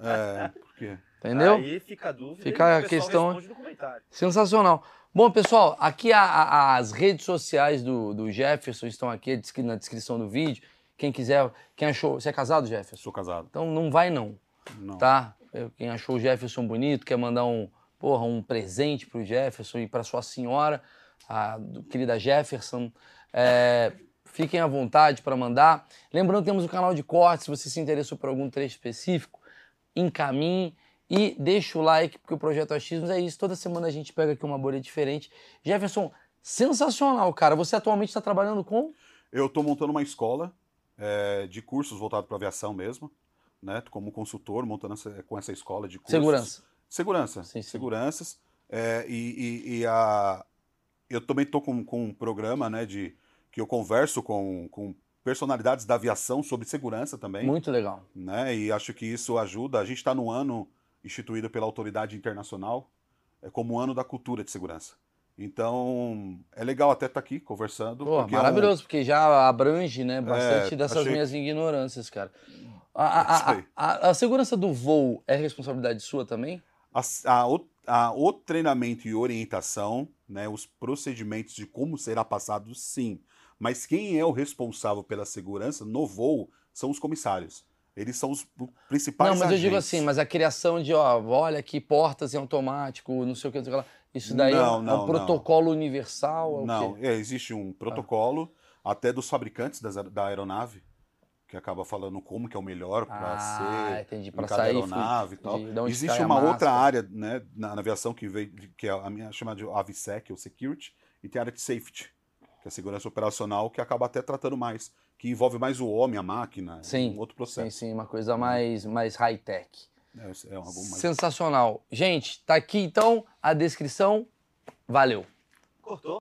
É, por quê? Entendeu? Aí fica a dúvida. Fica e a questão- responde no comentário. Sensacional. Bom, pessoal, aqui a- a- as redes sociais do, do Jefferson estão aqui na descrição do vídeo. Quem quiser, quem achou. Você é casado, Jefferson? Sou casado. Então não vai não, Não. tá? Quem achou o Jefferson bonito, quer mandar um, porra, um presente pro Jefferson e pra sua senhora, a querida Jefferson, é, fiquem à vontade para mandar. Lembrando que temos o canal de cortes, se você se interessou por algum trecho específico, encaminhe e deixa o like, porque o Projeto Achismos é isso. Toda semana a gente pega aqui uma bolha diferente. Jefferson, sensacional, cara. Você atualmente está trabalhando com? Eu estou montando uma escola é, de cursos voltado para aviação mesmo, né? Como consultor, montando essa- com essa escola de cursos. Segurança. Segurança. Sim, sim. Seguranças. É, e, e- e a, eu também estou com, com um programa, né? De, que eu converso com, com personalidades da aviação sobre segurança também. Muito legal. né? E acho que isso ajuda. A gente está no ano instituído pela autoridade internacional é como o ano da cultura de segurança. Então é legal até estar aqui conversando. Pô, porque é um- maravilhoso, porque já abrange, né, bastante É, dessas achei- minhas ignorâncias, cara. A, a- a- a- segurança do voo é responsabilidade sua também? a- o treinamento e orientação, né, os procedimentos de como será passado, sim. Mas quem é o responsável pela segurança no voo são os comissários. Eles são os principais não, mas eu digo agentes. assim, mas a criação de, ó, olha aqui, portas em automático, não sei o que, não sei o que lá. Isso daí é um- Não, é um, não, protocolo universal? É Não, é, existe um protocolo até dos fabricantes das da aeronave que acaba falando como que é o melhor para Ah, ser entendi, pra cada sair aeronave e tal. Existe uma outra área né, na, na aviação que veio que é a minha chamada de AVSEC, ou Security, e tem a área de Safety, que é a segurança operacional, que acaba até tratando mais, que envolve mais o homem, a máquina, Sim, um outro Sim, processo. sim, uma coisa mais, mais high-tech. É, é algo mais Sensacional. Gente, tá aqui então a descrição. Valeu. Cortou?